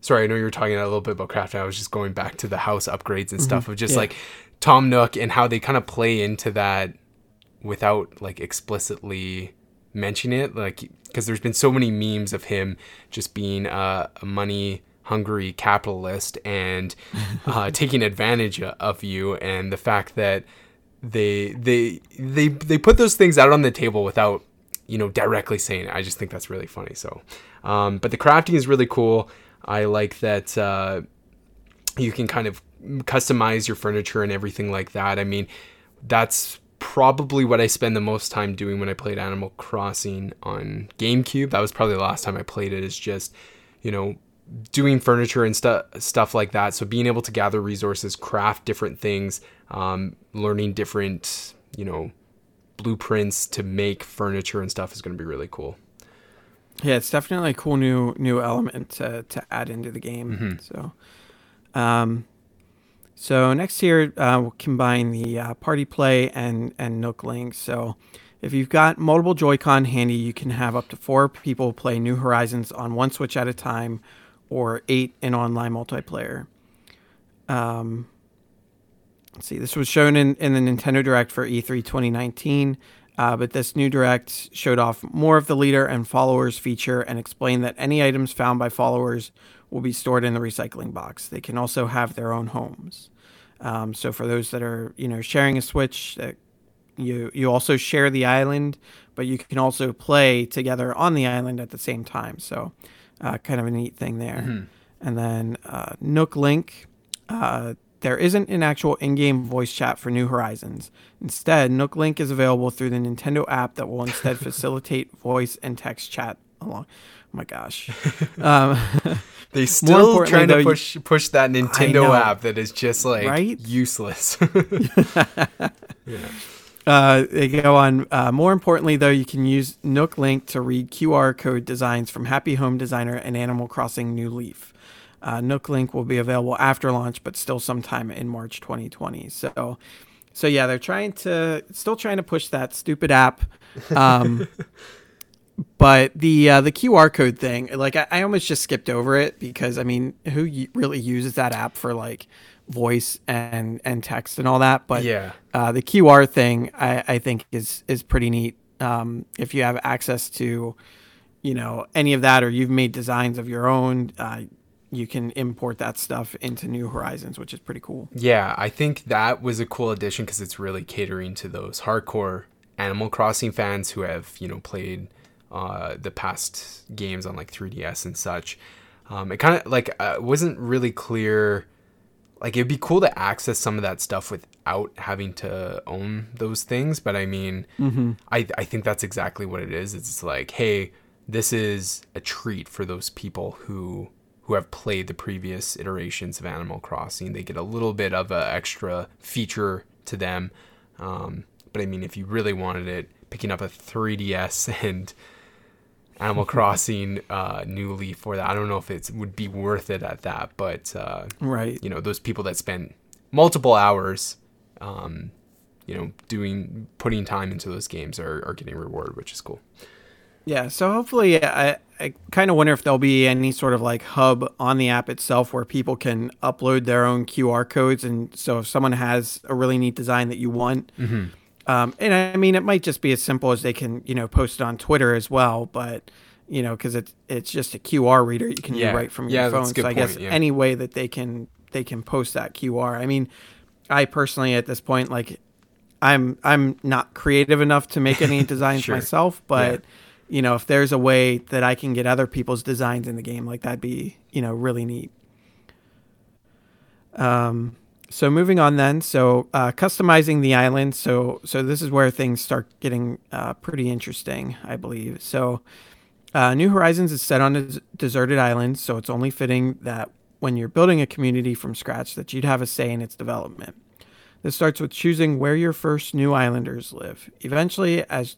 sorry, I know you were talking a little bit about craft. I was just going back to the house upgrades and stuff mm-hmm. of just yeah. like Tom Nook and how they kind of play into that without like explicitly mentioning it. Like, because there's been so many memes of him just being a money hungry capitalist and uh, taking advantage of you, and the fact that they they they they put those things out on the table without you know directly saying it. I just think that's really funny. So, um, but the crafting is really cool. I like that uh, you can kind of customize your furniture and everything like that. I mean, that's probably what I spend the most time doing when I played Animal Crossing on GameCube. That was probably the last time I played it. Is just you know doing furniture and stuff stuff like that. So being able to gather resources, craft different things, um, learning different you know blueprints to make furniture and stuff is going to be really cool. Yeah, it's definitely a cool new new element to to add into the game. Mm-hmm. So, um, so next here uh, we'll combine the uh, party play and and Nook Link. So. If you've got multiple Joy-Con handy, you can have up to four people play New Horizons on one Switch at a time, or eight in online multiplayer. Um, let's see, this was shown in, in the Nintendo Direct for E3 2019, uh, but this new Direct showed off more of the leader and followers feature and explained that any items found by followers will be stored in the recycling box. They can also have their own homes. Um, so for those that are you know sharing a Switch, that you you also share the island, but you can also play together on the island at the same time. So uh, kind of a neat thing there. Mm-hmm. And then uh, Nook Link. There isn't an actual in-game voice chat for New Horizons. Instead, Nook Link is available through the Nintendo app that will instead facilitate voice and text chat along. Oh my gosh. Um, they still trying to push push that Nintendo app that is just like right? useless. yeah. Uh, they go on. Uh, more importantly, though, you can use Nook Link to read QR code designs from Happy Home Designer and Animal Crossing New Leaf. Uh, Nook Link will be available after launch, but still sometime in March 2020. So, so yeah, they're trying to still trying to push that stupid app. Um, but the uh, the QR code thing, like I, I, almost just skipped over it because I mean, who really uses that app for like voice and and text and all that? But yeah, uh, the QR thing I, I think is is pretty neat. Um, if you have access to, you know, any of that, or you've made designs of your own, uh, you can import that stuff into New Horizons, which is pretty cool. Yeah, I think that was a cool addition because it's really catering to those hardcore Animal Crossing fans who have you know played uh, the past games on like 3DS and such. Um, it kind of like uh, wasn't really clear. Like it'd be cool to access some of that stuff without having to own those things, but I mean, mm-hmm. I I think that's exactly what it is. It's like, hey, this is a treat for those people who who have played the previous iterations of Animal Crossing. They get a little bit of an extra feature to them. Um, but I mean, if you really wanted it, picking up a 3DS and Animal Crossing uh, New Leaf for that. I don't know if it would be worth it at that, but uh, right, you know, those people that spend multiple hours, um, you know, doing putting time into those games are, are getting rewarded, which is cool. Yeah, so hopefully, I, I kind of wonder if there'll be any sort of like hub on the app itself where people can upload their own QR codes, and so if someone has a really neat design that you want. Mm-hmm um, and I mean, it might just be as simple as they can, you know, post it on Twitter as well. But you know, because it's it's just a QR reader you can yeah. do right from your yeah, phone. So I guess yeah. any way that they can they can post that QR. I mean, I personally at this point like I'm I'm not creative enough to make any designs sure. myself, but you know, if there's a way that I can get other people's designs in the game, like that'd be you know really neat. Um, so moving on then so uh, customizing the island so so this is where things start getting uh, pretty interesting i believe. So uh, new horizons is set on a deserted island so it's only fitting that when you're building a community from scratch that you'd have a say in its development. This starts with choosing where your first new islanders live. Eventually as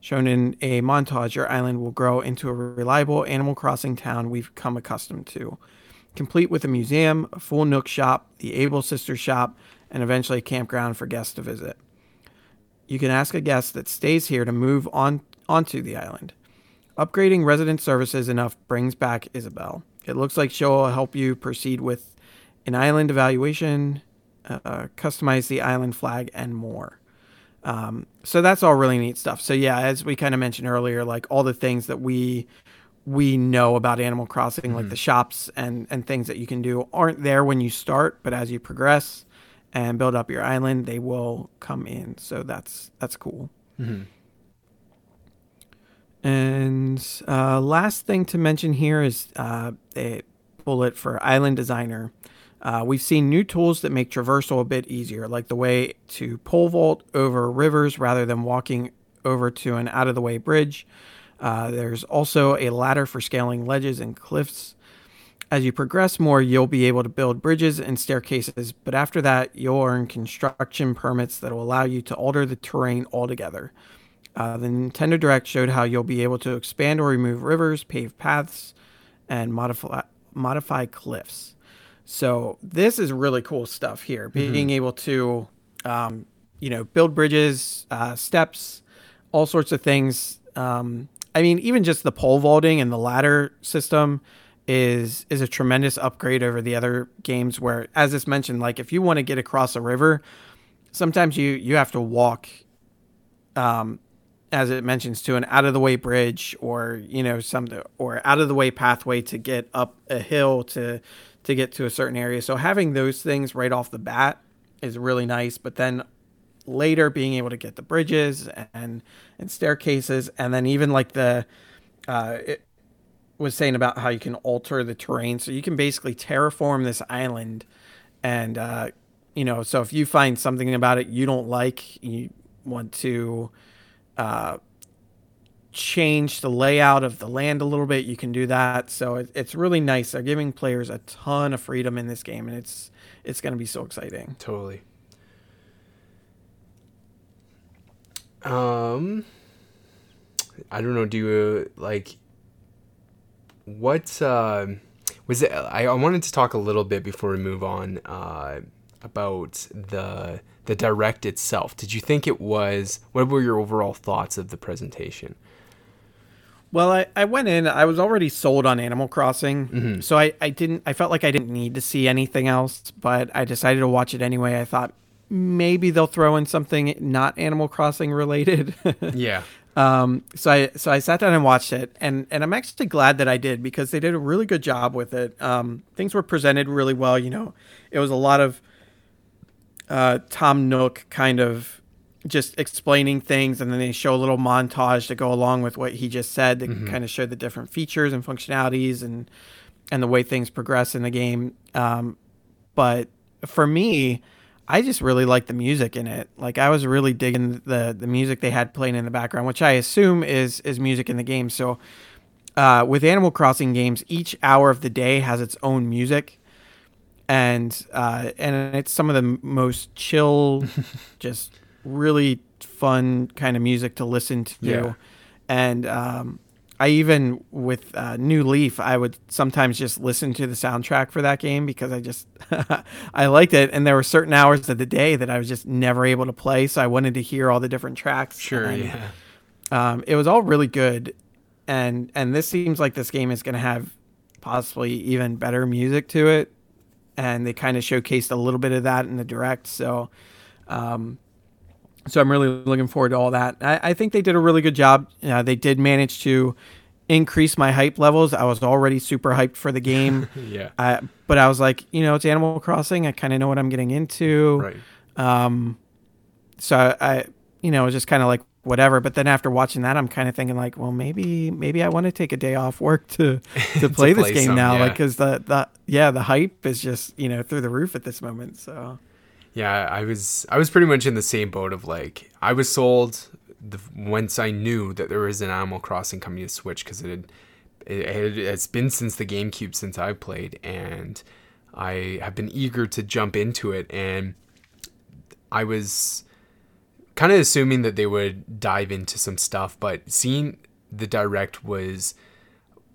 shown in a montage your island will grow into a reliable animal crossing town we've come accustomed to complete with a museum, a full Nook shop, the Able Sisters shop, and eventually a campground for guests to visit. You can ask a guest that stays here to move on onto the island. Upgrading resident services enough brings back Isabelle. It looks like she'll help you proceed with an island evaluation, uh, customize the island flag, and more. Um, so that's all really neat stuff. So yeah, as we kind of mentioned earlier, like all the things that we we know about Animal Crossing, mm-hmm. like the shops and, and things that you can do, aren't there when you start, but as you progress and build up your island, they will come in. So that's that's cool. Mm-hmm. And uh, last thing to mention here is uh, a bullet for Island Designer. Uh, we've seen new tools that make traversal a bit easier, like the way to pole vault over rivers rather than walking over to an out of the way bridge. Uh, there's also a ladder for scaling ledges and cliffs. As you progress more, you'll be able to build bridges and staircases, but after that, you'll earn construction permits that will allow you to alter the terrain altogether. Uh, the Nintendo Direct showed how you'll be able to expand or remove rivers, pave paths, and modify modify cliffs. So this is really cool stuff here. Mm-hmm. Being able to, um, you know, build bridges, uh, steps, all sorts of things. Um, I mean, even just the pole vaulting and the ladder system is is a tremendous upgrade over the other games where as it's mentioned like if you want to get across a river sometimes you you have to walk um as it mentions to an out of the way bridge or you know some or out of the way pathway to get up a hill to to get to a certain area. So having those things right off the bat is really nice. But then later being able to get the bridges and and staircases and then even like the uh, it was saying about how you can alter the terrain so you can basically terraform this island and uh, you know so if you find something about it you don't like you want to uh, change the layout of the land a little bit you can do that so it, it's really nice they're giving players a ton of freedom in this game and it's it's going to be so exciting totally Um, I don't know. Do you like what uh, was it? I, I wanted to talk a little bit before we move on uh, about the the direct itself. Did you think it was? What were your overall thoughts of the presentation? Well, I, I went in, I was already sold on Animal Crossing. Mm-hmm. So I, I didn't, I felt like I didn't need to see anything else, but I decided to watch it anyway. I thought maybe they'll throw in something not Animal Crossing related. yeah. Um, so I so I sat down and watched it, and and I'm actually glad that I did because they did a really good job with it. Um, things were presented really well. You know, it was a lot of uh, Tom Nook kind of just explaining things, and then they show a little montage to go along with what he just said to mm-hmm. kind of show the different features and functionalities and and the way things progress in the game. Um, but for me, I just really like the music in it. Like I was really digging the the music they had playing in the background, which I assume is is music in the game. So uh, with Animal Crossing games, each hour of the day has its own music, and uh, and it's some of the most chill, just really fun kind of music to listen to. Yeah. And um, I even with uh, New Leaf, I would sometimes just listen to the soundtrack for that game because I just I liked it, and there were certain hours of the day that I was just never able to play, so I wanted to hear all the different tracks. Sure, and, yeah. Um, it was all really good, and and this seems like this game is going to have possibly even better music to it, and they kind of showcased a little bit of that in the direct. So, um, so I'm really looking forward to all that. I, I think they did a really good job. Uh, they did manage to increase my hype levels. I was already super hyped for the game. yeah. I, but I was like, you know, it's Animal Crossing. I kind of know what I'm getting into. Right. Um, so I, I you know, was just kind of like whatever. But then after watching that, I'm kind of thinking like, well, maybe maybe I want to take a day off work to to play to this game some, now, yeah. like because the the yeah the hype is just you know through the roof at this moment. So yeah, I was I was pretty much in the same boat of like I was sold the, once I knew that there was an Animal Crossing coming to Switch because it had it, it's been since the GameCube since I played and I have been eager to jump into it and I was kind of assuming that they would dive into some stuff, but seeing the direct was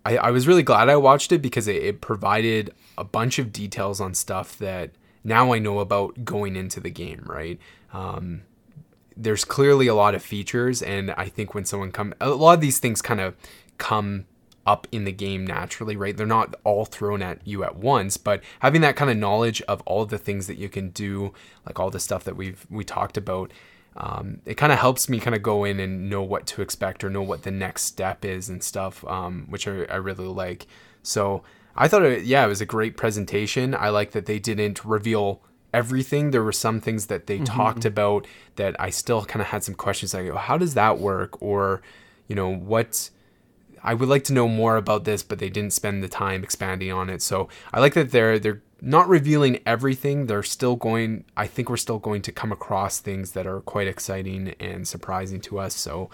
I, I was really glad I watched it because it, it provided a bunch of details on stuff that now I know about going into the game, right? Um, there's clearly a lot of features, and I think when someone come, a lot of these things kind of come up in the game naturally, right? They're not all thrown at you at once, but having that kind of knowledge of all the things that you can do, like all the stuff that we've we talked about, um, it kind of helps me kind of go in and know what to expect or know what the next step is and stuff, um, which I, I really like. So I thought, it, yeah, it was a great presentation. I like that they didn't reveal everything. There were some things that they mm-hmm. talked about that I still kind of had some questions like, oh, how does that work? Or, you know, what I would like to know more about this, but they didn't spend the time expanding on it. So I like that they're they're not revealing everything. They're still going. I think we're still going to come across things that are quite exciting and surprising to us. So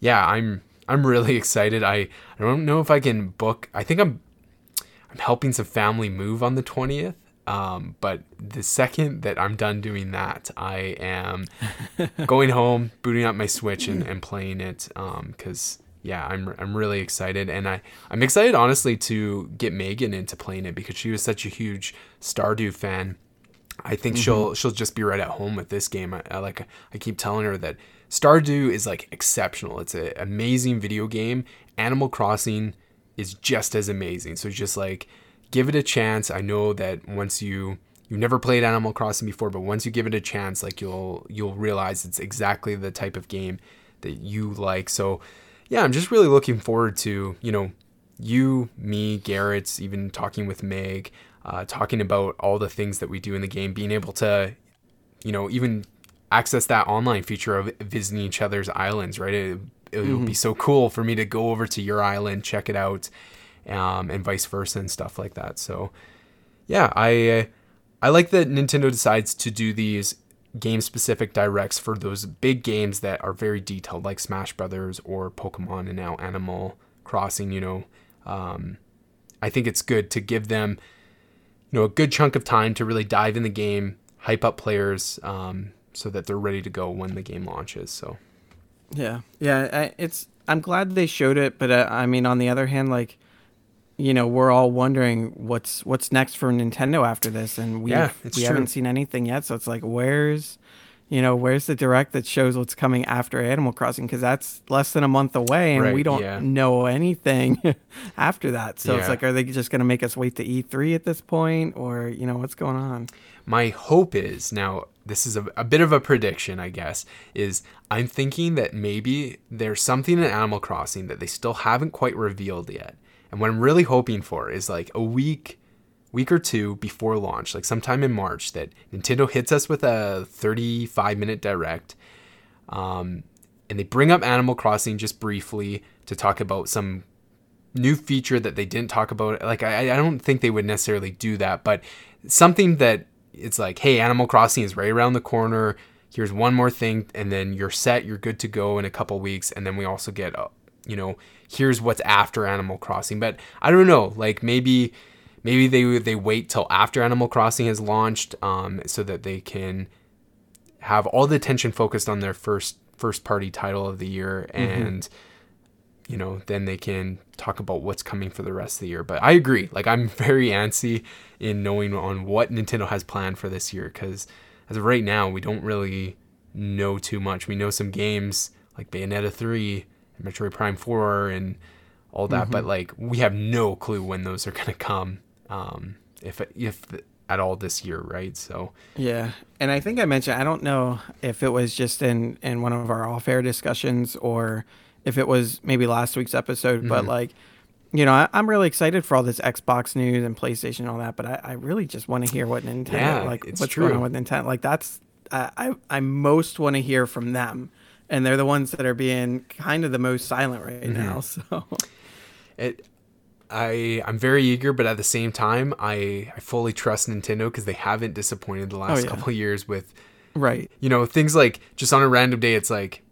yeah, I'm I'm really excited. I I don't know if I can book. I think I'm I'm helping some family move on the 20th. Um, but the second that I'm done doing that, I am going home, booting up my Switch and, and playing it. Because um, yeah, I'm I'm really excited, and I I'm excited honestly to get Megan into playing it because she was such a huge Stardew fan. I think mm-hmm. she'll she'll just be right at home with this game. I, I, like I keep telling her that Stardew is like exceptional. It's an amazing video game. Animal Crossing is just as amazing. So just like give it a chance. I know that once you you've never played Animal Crossing before, but once you give it a chance, like you'll you'll realize it's exactly the type of game that you like. So yeah, I'm just really looking forward to you know you, me, Garrett's even talking with Meg, uh, talking about all the things that we do in the game, being able to you know even access that online feature of visiting each other's islands, right? It, it mm-hmm. would be so cool for me to go over to your island, check it out, um, and vice versa and stuff like that. So, yeah, I I like that Nintendo decides to do these game specific directs for those big games that are very detailed, like Smash Brothers or Pokemon and now Animal Crossing. You know, um, I think it's good to give them you know a good chunk of time to really dive in the game, hype up players, um, so that they're ready to go when the game launches. So. Yeah, yeah, I, it's. I'm glad they showed it, but uh, I mean, on the other hand, like you know we're all wondering what's what's next for Nintendo after this, and we yeah, we true. haven't seen anything yet. So it's like, where's you know where's the direct that shows what's coming after Animal Crossing? Because that's less than a month away, and right, we don't yeah. know anything after that. So yeah. it's like, are they just going to make us wait to E3 at this point, or you know what's going on? My hope is now. This is a, a bit of a prediction, I guess. Is I'm thinking that maybe there's something in Animal Crossing that they still haven't quite revealed yet and what I'm really hoping for is like a week, week or two before launch, like sometime in March, that Nintendo hits us with a 35 minute direct. Um, and they bring up Animal Crossing just briefly to talk about some new feature that they didn't talk about. Like, I, I don't think they would necessarily do that, but something that it's like, hey, Animal Crossing is right around the corner. Here's one more thing, and then you're set. You're good to go in a couple weeks. And then we also get, you know, here's what's after Animal Crossing. But I don't know, like maybe maybe they they wait till after Animal Crossing has launched, um, so that they can have all the attention focused on their first first party title of the year mm-hmm. and. Mm-hmm. You know, then they can talk about what's coming for the rest of the year. But I agree. Like, I'm very antsy in knowing on what Nintendo has planned for this year because as of right now, we don't really know too much. We know some games like Bayonetta 3 Metroid Prime 4 and all that, mm-hmm. but like we have no clue when those are going to come. Um, if if at all this year, right? So yeah, and I think I mentioned I don't know if it was just in in one of our off air discussions or if it was maybe last week's episode, mm-hmm. but like you know, I, am really excited for all this Xbox news and PlayStation and all that, but I, I really just want to hear what Nintendo yeah, like what's true. going on with Nintendo. Like that's I I, I most want to hear from them and they're the ones that are being kind of the most silent right mm-hmm. now. So it, I I'm very eager, but at the same time, I I fully trust Nintendo because they haven't disappointed the last oh, yeah. couple years with right. You know things like just on a random day, it's like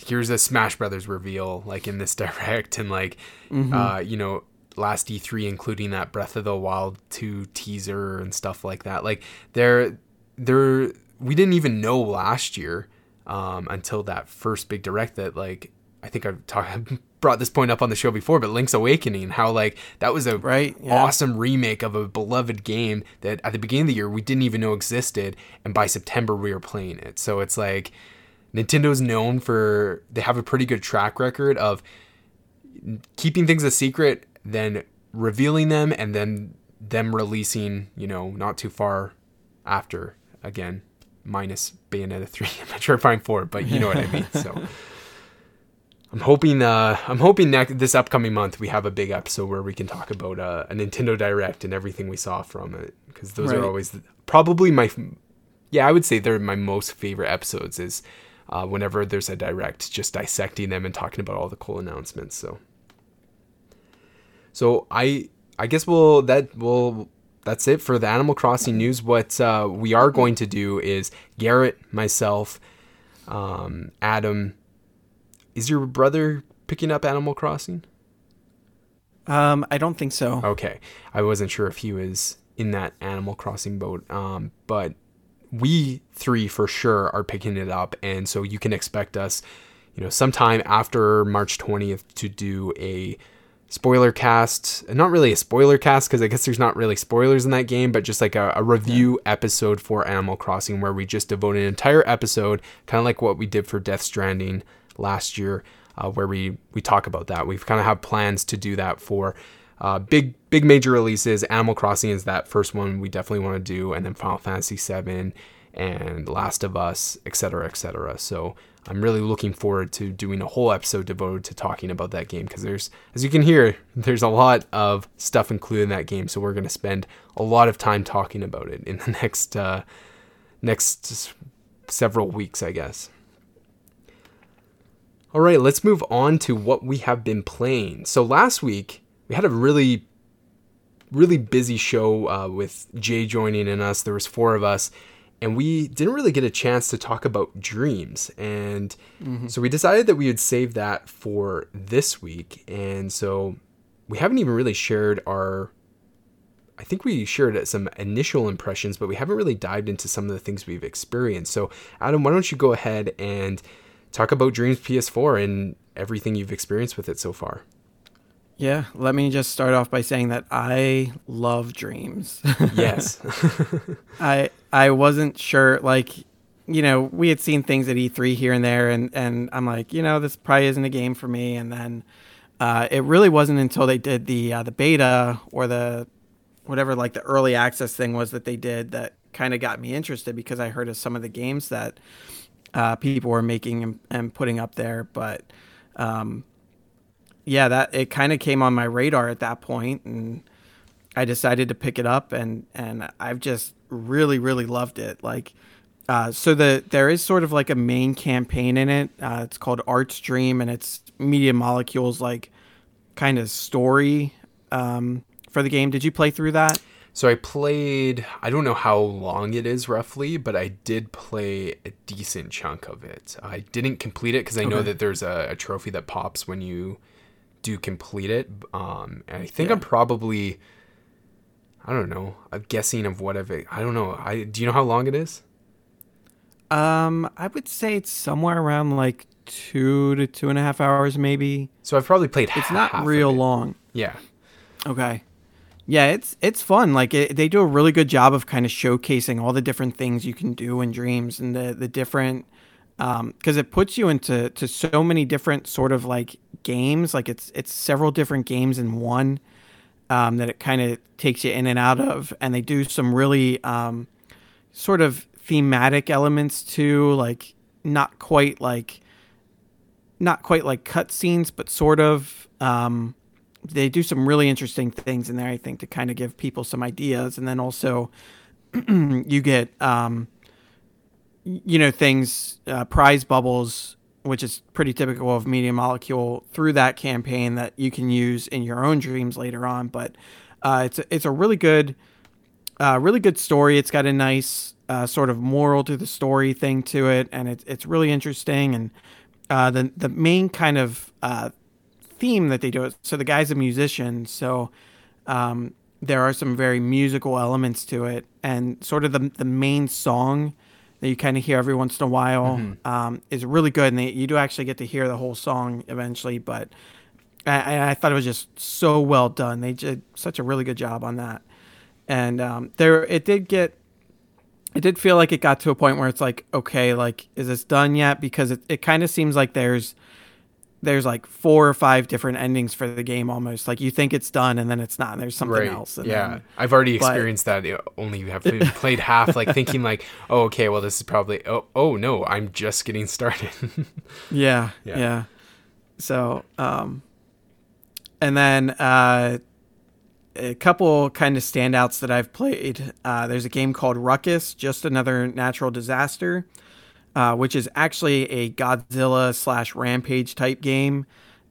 here's a Smash Brothers reveal like in this direct, and like mm-hmm. uh you know last E3 including that Breath of the Wild 2 teaser and stuff like that. Like they're they're we didn't even know last year um, until that first big direct that like I think I've talked brought this point up on the show before, but Link's Awakening, how like that was a right, yeah. awesome remake of a beloved game that at the beginning of the year we didn't even know existed, and by September we were playing it. So it's like Nintendo's known for they have a pretty good track record of keeping things a secret, then revealing them, and then them releasing, you know, not too far after again minus Bayonetta 3 and Metroid Prime 4, but you know what I mean. So I'm hoping uh, I'm hoping next this upcoming month we have a big episode where we can talk about uh, a Nintendo Direct and everything we saw from it because those right. are always the, probably my yeah I would say they're my most favorite episodes is uh, whenever there's a direct just dissecting them and talking about all the cool announcements. So so I I guess we'll that will that's it for the Animal Crossing news. What uh, we are going to do is Garrett, myself, um, Adam. Is your brother picking up Animal Crossing? Um, I don't think so. Okay, I wasn't sure if he was in that Animal Crossing boat. Um, but we three for sure are picking it up, and so you can expect us, you know, sometime after March twentieth to do a spoiler cast not really a spoiler cast because i guess there's not really spoilers in that game but just like a, a review yeah. episode for animal crossing where we just devote an entire episode kind of like what we did for death stranding last year uh, where we we talk about that we've kind of have plans to do that for uh, big big major releases animal crossing is that first one we definitely want to do and then final fantasy VII and Last of Us, etc., etc. So I'm really looking forward to doing a whole episode devoted to talking about that game because there's, as you can hear, there's a lot of stuff included in that game. So we're going to spend a lot of time talking about it in the next uh, next several weeks, I guess. All right, let's move on to what we have been playing. So last week we had a really, really busy show uh, with Jay joining in us. There was four of us, and we didn't really get a chance to talk about dreams. And mm-hmm. so we decided that we would save that for this week. And so we haven't even really shared our. I think we shared some initial impressions, but we haven't really dived into some of the things we've experienced. So, Adam, why don't you go ahead and talk about Dreams PS4 and everything you've experienced with it so far? Yeah, let me just start off by saying that I love dreams. yes. I I wasn't sure like you know, we had seen things at E3 here and there and and I'm like, you know, this probably isn't a game for me and then uh, it really wasn't until they did the uh, the beta or the whatever like the early access thing was that they did that kind of got me interested because I heard of some of the games that uh, people were making and, and, putting up there, but um, yeah, that it kind of came on my radar at that point, and I decided to pick it up, and and I've just really really loved it. Like, uh, so the there is sort of like a main campaign in it. Uh, it's called Art's Dream, and it's Media Molecules like kind of story um, for the game. Did you play through that? So I played, I don't know how long it is roughly, but I did play a decent chunk of it. I didn't complete it because I okay. know that there's a, a, trophy that pops when you do complete it. Um, and I think yeah. I'm probably, I don't know, I'm guessing of what I've, I don't know. I do you know how long it is? Um, I would say it's somewhere around like two to two and a half hours, maybe. So I've probably played. It's not real long. Yeah. Okay. Yeah, it's it's fun. Like it, they do a really good job of kind of showcasing all the different things you can do in dreams and the the different because um, it puts you into to so many different sort of like games. Like it's it's several different games in one um, that it kind of takes you in and out of, and they do some really um, sort of thematic elements too. Like not quite like not quite like cutscenes, but sort of. Um, they do some really interesting things in there. I think to kind of give people some ideas, and then also you get um, you know things uh, prize bubbles which is pretty typical of media molecule through that campaign that you can use in your own dreams later on. But uh, it's a, it's a really good uh, really good story. It's got a nice uh, sort of moral to the story thing to it. And it's it's really interesting. And uh, the the main kind of uh, theme that they do so the guy's a musician so um, there are some very musical elements to it and sort of the the main song that you kind of hear every once in a while mm-hmm. um, is really good, and they, you do actually get to hear the whole song eventually. But I, I, thought it was just so well done. They did such a really good job on that, and um, there it did get. It did feel like it got to a point where it's like, okay, like, is this done yet? Because it, it kind of seems like there's there's like four or five different endings for the game almost. Like you think it's done and then it's not and there's something right. else yeah. then, i've already experienced but, that only you have played half like thinking like oh okay well this is probably oh oh no i'm just getting started. Yeah, yeah, yeah. So um and then uh a couple kind of standouts that i've played uh there's a game called ruckus just another natural disaster uh, which is actually a Godzilla slash Rampage type game.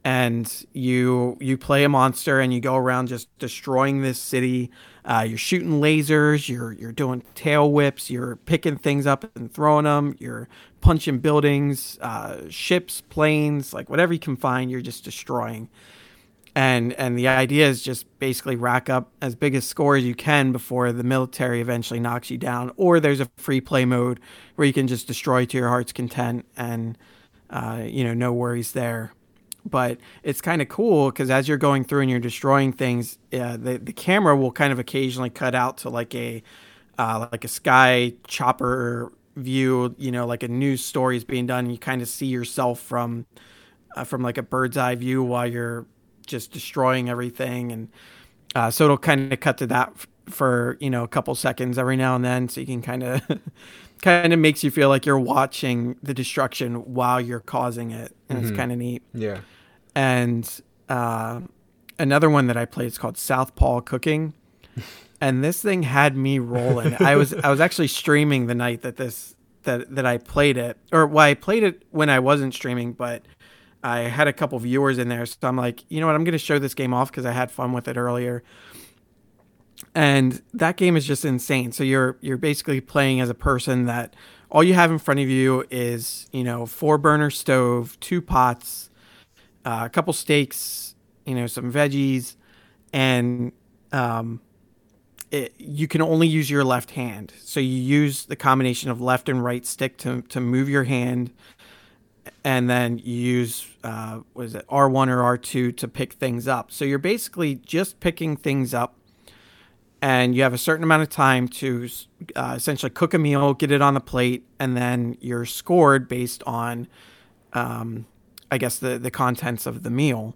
And you you play a monster and you go around just destroying this city. Uh, you're shooting lasers. You're you're doing tail whips. You're picking things up and throwing them. You're punching buildings, uh, ships, planes, like whatever you can find. You're just destroying and and the idea is just basically rack up as big a score as you can before the military eventually knocks you down. Or there's a free play mode where you can just destroy to your heart's content and uh, you know no worries there. But it's kind of cool because as you're going through and you're destroying things uh, the, the camera will kind of occasionally cut out to like a uh, like a sky chopper view you know like a news story is being done. And you kind of see yourself from uh, from like a bird's eye view while you're just destroying everything, and uh, so it'll kind of cut to that for you know a couple seconds every now and then, so you can kind of kind of makes you feel like you're watching the destruction while you're causing it, and mm-hmm. it's kind of neat. Yeah. And uh, another one that I played is called Southpaw Cooking, and this thing had me rolling. I was I was actually streaming the night that this that that I played it, or well, I played it when I wasn't streaming, but I had a couple viewers in there, so I'm like, you know what, I'm going to show this game off because I had fun with it earlier. And that game is just insane. So you're you're basically playing as a person that all you have in front of you is you know four burner stove, two pots, uh, a couple steaks, you know some veggies, and um, it, you can only use your left hand. So you use the combination of left and right stick to to move your hand and then you use uh, was it R1 or R2 to pick things up. So you're basically just picking things up, and you have a certain amount of time to uh, essentially cook a meal, get it on the plate, and then you're scored based on, um, I guess the the contents of the meal.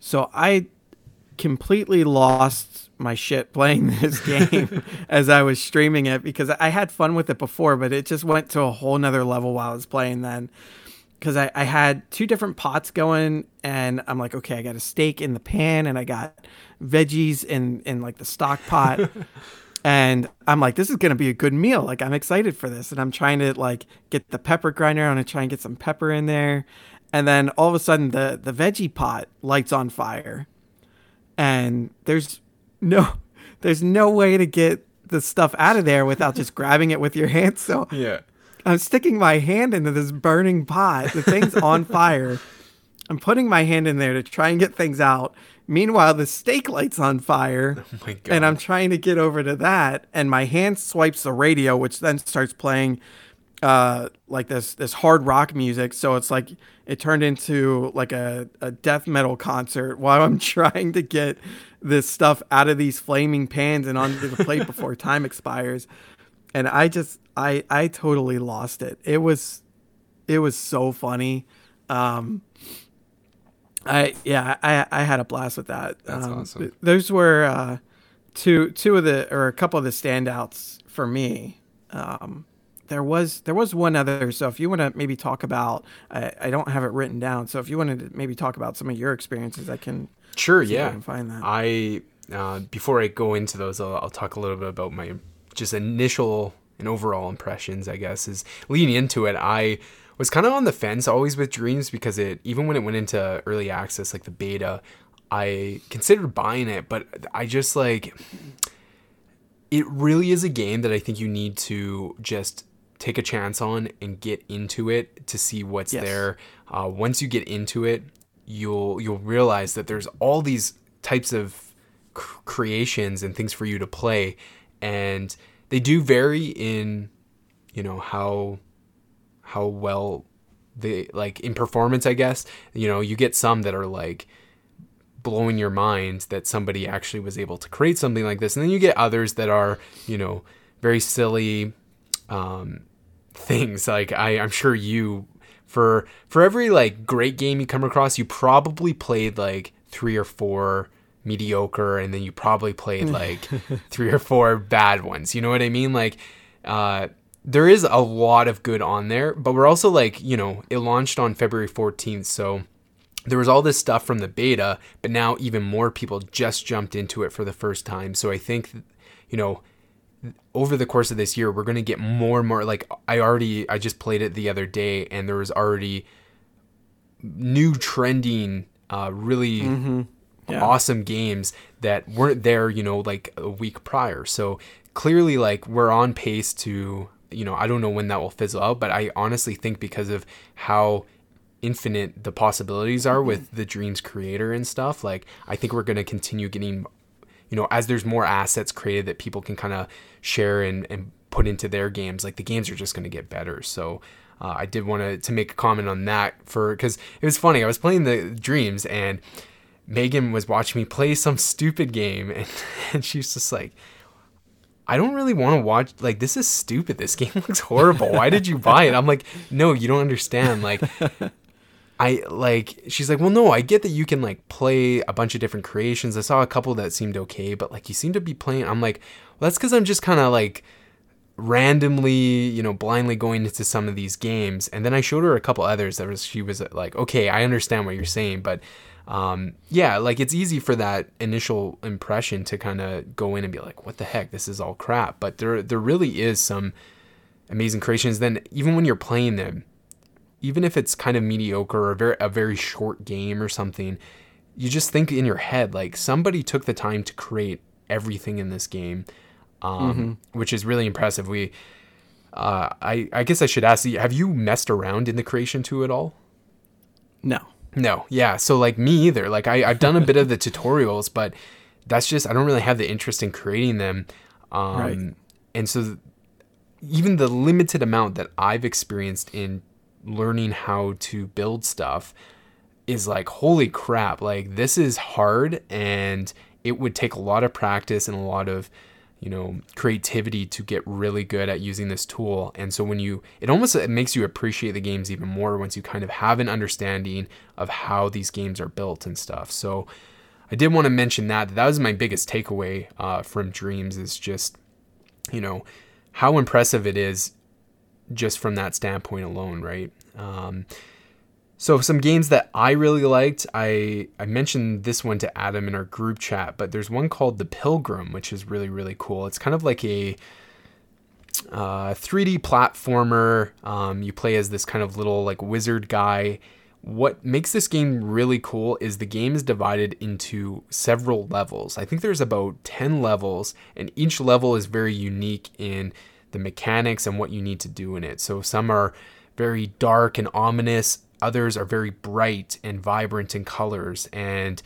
So I completely lost my shit playing this game as I was streaming it because I had fun with it before, but it just went to a whole nother level while I was playing then because I, I had two different pots going and I'm like, okay, I got a steak in the pan and I got veggies in, in like the stock pot. and I'm like, this is gonna be a good meal. Like I'm excited for this. And I'm trying to like get the pepper grinder on and try and get some pepper in there. And then all of a sudden the, the veggie pot lights on fire. And there's no there's no way to get the stuff out of there without just grabbing it with your hands. So yeah. I'm sticking my hand into this burning pot. The thing's on fire. I'm putting my hand in there to try and get things out. Meanwhile, the steak light's on fire. Oh and I'm trying to get over to that. And my hand swipes the radio, which then starts playing uh, like this this hard rock music. So it's like it turned into like a, a death metal concert while I'm trying to get this stuff out of these flaming pans and onto the plate before time expires. And I just I I totally lost it. It was it was so funny. Um, I yeah I I had a blast with that. That's um, awesome. Those were uh, two two of the or a couple of the standouts for me. Um, there was there was one other. So if you want to maybe talk about, I, I don't have it written down. So if you wanted to maybe talk about some of your experiences, I can. Sure. yeah. I can find that. I uh, before I go into those, I'll, I'll talk a little bit about my just initial and overall impressions, I guess, is leading into it. I was kind of on the fence always with Dreams because it, even when it went into early access, like the beta, I considered buying it, but I just like, it really is a game that I think you need to just take a chance on and get into it to see what's yes. there. Uh, once you get into it, you'll you'll realize that there's all these types of creations and things for you to play, and they do vary in you know how how well they like in performance i guess you know you get some that are like blowing your mind that somebody actually was able to create something like this and then you get others that are you know very silly um, things. Like I, i'm sure you for for every like great game you come across you probably played like three or four mediocre and then you probably played like three or four bad ones. You know what I mean? Like uh there is a lot of good on there, but we're also like, you know, it launched on February 14th, so there was all this stuff from the beta, but now even more people just jumped into it for the first time. So I think you know, over the course of this year, we're going to get more and more like I already I just played it the other day and there was already new trending uh really mm-hmm yeah. awesome games that weren't there, you know, like a week prior. So clearly, like, we're on pace to, you know, I don't know when that will fizzle out, but I honestly think because of how infinite the possibilities are with the dreams creator and stuff like i think we're going to continue getting you know as there's more assets created that people can kind of share and, and put into their games like the games are just going to get better so uh, i did want to to make a comment on that for because it was funny i was playing the dreams and Megan was watching me play some stupid game, and, and she's just like, I don't really want to watch. Like, this is stupid. This game looks horrible. Why did you buy it? I'm like, no, you don't understand. Like, I like she's like, "Well, no, I get that you can like play a bunch of different creations. I saw a couple that seemed okay, but like you seem to be playing." I'm like, "Well, that's cuz I'm just kind of like randomly, you know, blindly going into some of these games." And then I showed her a couple others that was she was like, "Okay, I understand what you're saying, but um, yeah, like it's easy for that initial impression to kind of go in and be like, "What the heck? This is all crap." But there there really is some amazing creations. Then even when you're playing them, even if it's kind of mediocre or a very, a very short game or something, you just think in your head like somebody took the time to create everything in this game, um, mm-hmm. which is really impressive. We, uh, I I guess I should ask you: Have you messed around in the creation to at all? No. No, yeah. So like me either. Like I, I've done a bit of the tutorials, but that's just I don't really have the interest in creating them. Um, right. And so even the limited amount that I've experienced in learning how to build stuff is like holy crap! Like this is hard, and it would take a lot of practice and a lot of you know creativity to get really good at using this tool. And so when you it almost it makes you appreciate the games even more once you kind of have an understanding of how these games are built and stuff. So i did want to mention that that was my biggest takeaway uh, from dreams is just you know how impressive it is just from that standpoint alone right? Um, so some games that I really liked, I I mentioned this one to Adam in our group chat, but there's one called The Pilgrim, which is really really cool. It's kind of like a uh, 3D platformer. Um, you play as this kind of little like wizard guy. What makes this game really cool is the game is divided into several levels. I think there's about 10 levels, and each level is very unique in the mechanics and what you need to do in it. So some are very dark and ominous Others are very bright and vibrant in colors. And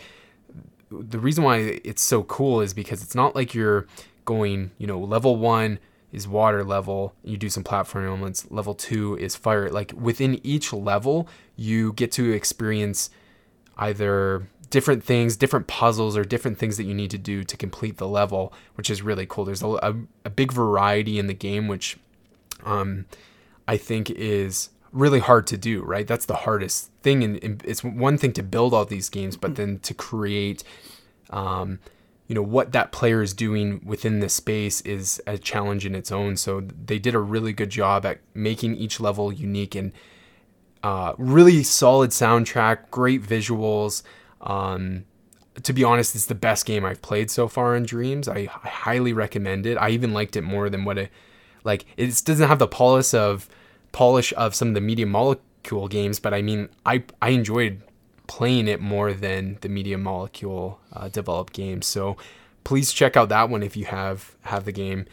the reason why it's so cool is because it's not like you're going, you know, level one is water level, you do some platform elements, level two is fire. Like within each level, you get to experience either different things, different puzzles, or different things that you need to do to complete the level, which is really cool. There's a, a, a big variety in the game, which um, I think is really hard to do, right? That's the hardest thing. And it's one thing to build all these games, but then to create, um, you know, what that player is doing within the space is a challenge in its own. So they did a really good job at making each level unique and uh, really solid soundtrack, great visuals. Um, to be honest, it's the best game I've played so far in Dreams. I, I highly recommend it. I even liked it more than what it like. It doesn't have the polish of polish of some of the Media Molecule games, but I mean, I I enjoyed playing it more than the Media Molecule uh, developed games. So please check out that one if you have have the game.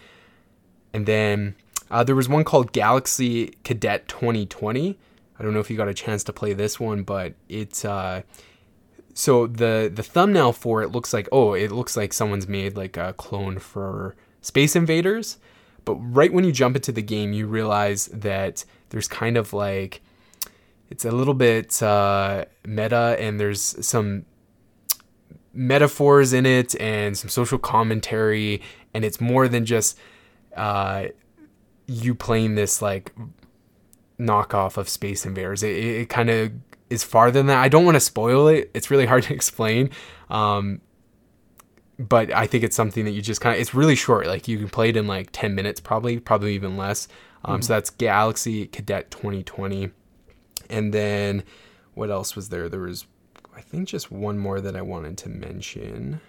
And then uh, there was one called Galaxy Cadet 2020. I don't know if you got a chance to play this one, but it's uh, so the the thumbnail for it looks like oh, it looks like someone's made like a clone for Space Invaders. But right when you jump into the game, you realize that there's kind of like it's a little bit uh, meta, and there's some metaphors in it and some social commentary, and it's more than just uh, you playing this like knockoff of Space Invaders. It, it kind of is farther than that. I don't want to spoil it. It's really hard to explain. Um, but I think it's something that you just kind of it's really short. Like you can play it in like 10 minutes probably, probably even less. Um, mm-hmm. so that's Galaxy Cadet 2020. And then what else was there? There was I think just one more that I wanted to mention.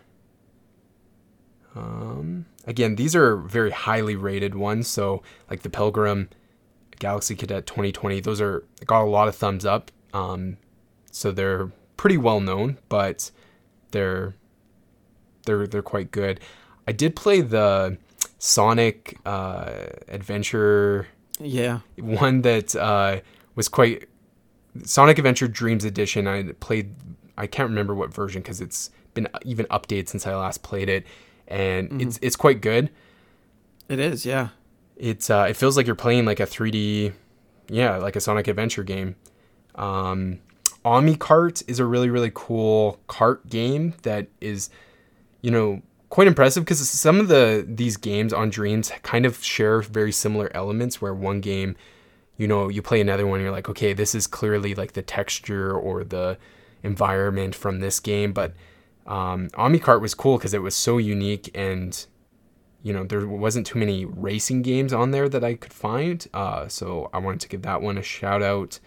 Um, again, these are very highly rated ones. So like the Pilgrim, Galaxy Cadet 2020, those are got a lot of thumbs up. Um, so they're pretty well known, but they're they're they're quite good. I did play the Sonic uh, Adventure. Yeah. One that uh, was quite Sonic Adventure Dreams Edition. I played. I can't remember what version because it's been even updated since I last played it, and mm-hmm. it's it's quite good. It is, yeah. It's uh, it feels like you're playing like a 3D, yeah, like a Sonic Adventure game. Um, Omikart is a really really cool kart game that is you know, quite impressive because some of the these games on Dreams kind of share very similar elements where one game you know, you play another one, you're like, okay, this is clearly like the texture or the environment from this game. But um, Omnicart was cool because it was so unique and you know there wasn't too many racing games on there that I could find. Uh, so I wanted to give that one a shout out.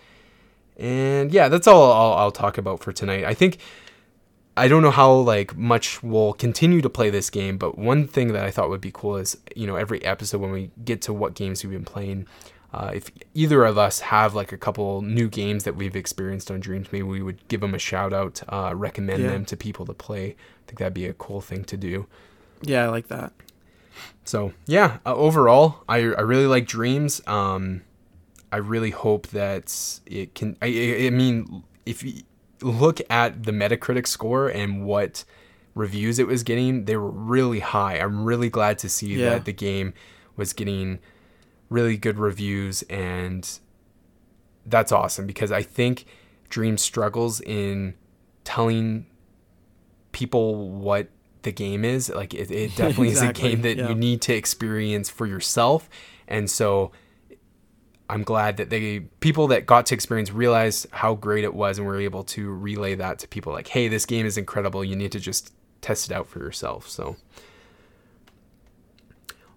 And yeah, that's all I'll, I'll talk about for tonight. I think I don't know how like much we'll continue to play this game, but one thing that I thought would be cool is you know every episode when we get to what games we've been playing, uh, if either of us have like a couple new games that we've experienced on Dreams, maybe we would give them a shout out, uh, recommend yeah. them to people to play. I think that'd be a cool thing to do. Yeah, I like that. So yeah, uh, overall, I I really like Dreams. Um, I really hope that it can. I, I mean, if you look at the Metacritic score and what reviews it was getting, they were really high. I'm really glad to see yeah. that the game was getting really good reviews and that's awesome because I think Dream struggles in telling people what the game is. Like it, it definitely exactly. is a game that yeah. you need to experience for yourself. And so I'm glad that they people that got to experience realized how great it was and were able to relay that to people like, hey, this game is incredible. You need to just test it out for yourself. So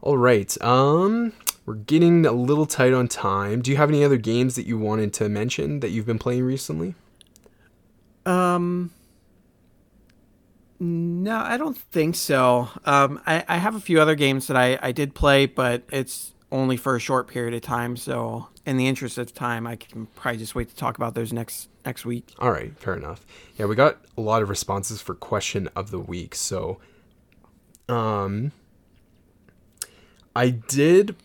all right. Um we're getting a little tight on time. Do you have any other games that you wanted to mention that you've been playing recently? Um no, I don't think so. Um, I, I have a few other games that I, I did play, but it's only for a short period of time. So, in the interest of time, I can probably just wait to talk about those next next week. All right, fair enough. Yeah, we got a lot of responses for question of the week. So, um, I did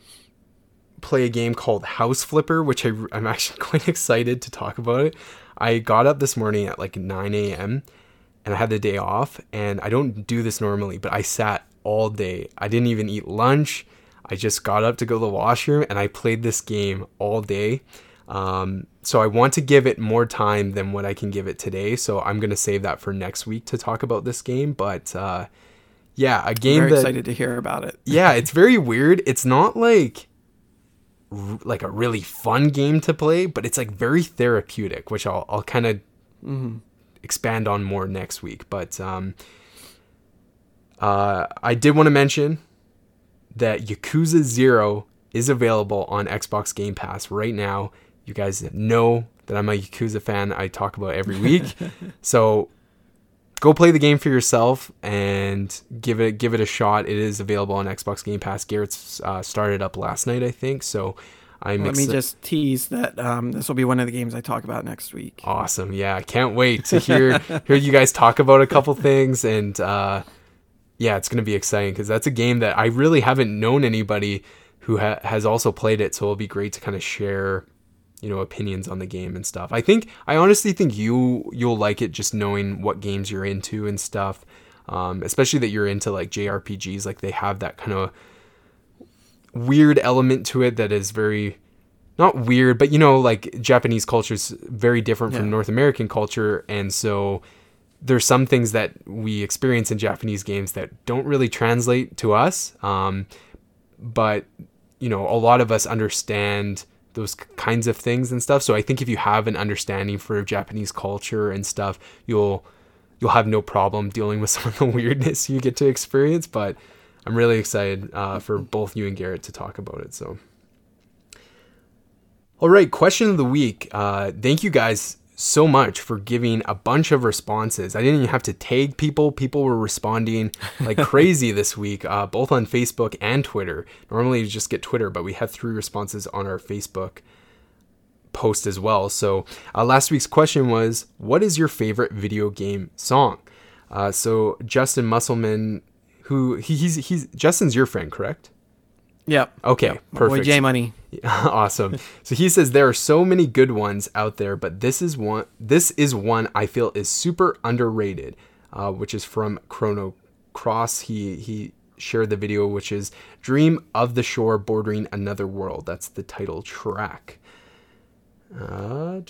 play a game called House Flipper, which I, I'm actually quite excited to talk about it. I got up this morning at like 9 a.m. and I had the day off, and I don't do this normally, but I sat all day. I didn't even eat lunch. I just got up to go to the washroom and I played this game all day. Um, so I want to give it more time than what I can give it today. So I'm gonna save that for next week to talk about this game. But uh, yeah, a game. I'm very that, excited to hear about it. yeah, it's very weird. It's not like like a really fun game to play, but it's like very therapeutic, which I'll I'll kind of mm-hmm. expand on more next week. But um, uh, I did want to mention that Yakuza Zero is available on Xbox Game Pass right now. You guys know that I'm a Yakuza fan. I talk about every week. so go play the game for yourself and give it give it a shot. It is available on Xbox Game Pass. Garrett's uh, started up last night, I think. So I'm. Let me just tease that um, this will be one of the games I talk about next week. Awesome! Yeah, I can't wait to hear hear you guys talk about a couple things and. Uh, yeah, it's going to be exciting because that's a game that I really haven't known anybody who ha- has also played it. So it'll be great to kind of share, you know, opinions on the game and stuff. I think I honestly think you you'll like it just knowing what games you're into and stuff. Um, especially that you're into like JRPGs, like they have that kind of weird element to it that is very not weird, but you know, like Japanese culture is very different yeah. from North American culture, and so there's some things that we experience in Japanese games that don't really translate to us. Um, but you know, a lot of us understand those kinds of things and stuff. So I think if you have an understanding for Japanese culture and stuff, you'll you'll have no problem dealing with some of the weirdness you get to experience. But I'm really excited uh, for both you and Garrett to talk about it. So. All right, question of the week. Uh, thank you guys so much for giving a bunch of responses. I didn't even have to tag people. People were responding like crazy this week, uh, both on Facebook and Twitter. Normally you just get Twitter, but we had three responses on our Facebook post as well. So uh, last week's question was, "What is your favorite video game song?" Uh, so Justin Musselman, who he, he's he's Justin's your friend, correct? Yep. Okay. Yep. Perfect. Boy J Money. awesome. So he says there are so many good ones out there, but this is one. This is one I feel is super underrated, uh, which is from Chrono Cross. He he shared the video, which is "Dream of the Shore Bordering Another World." That's the title track. Uh,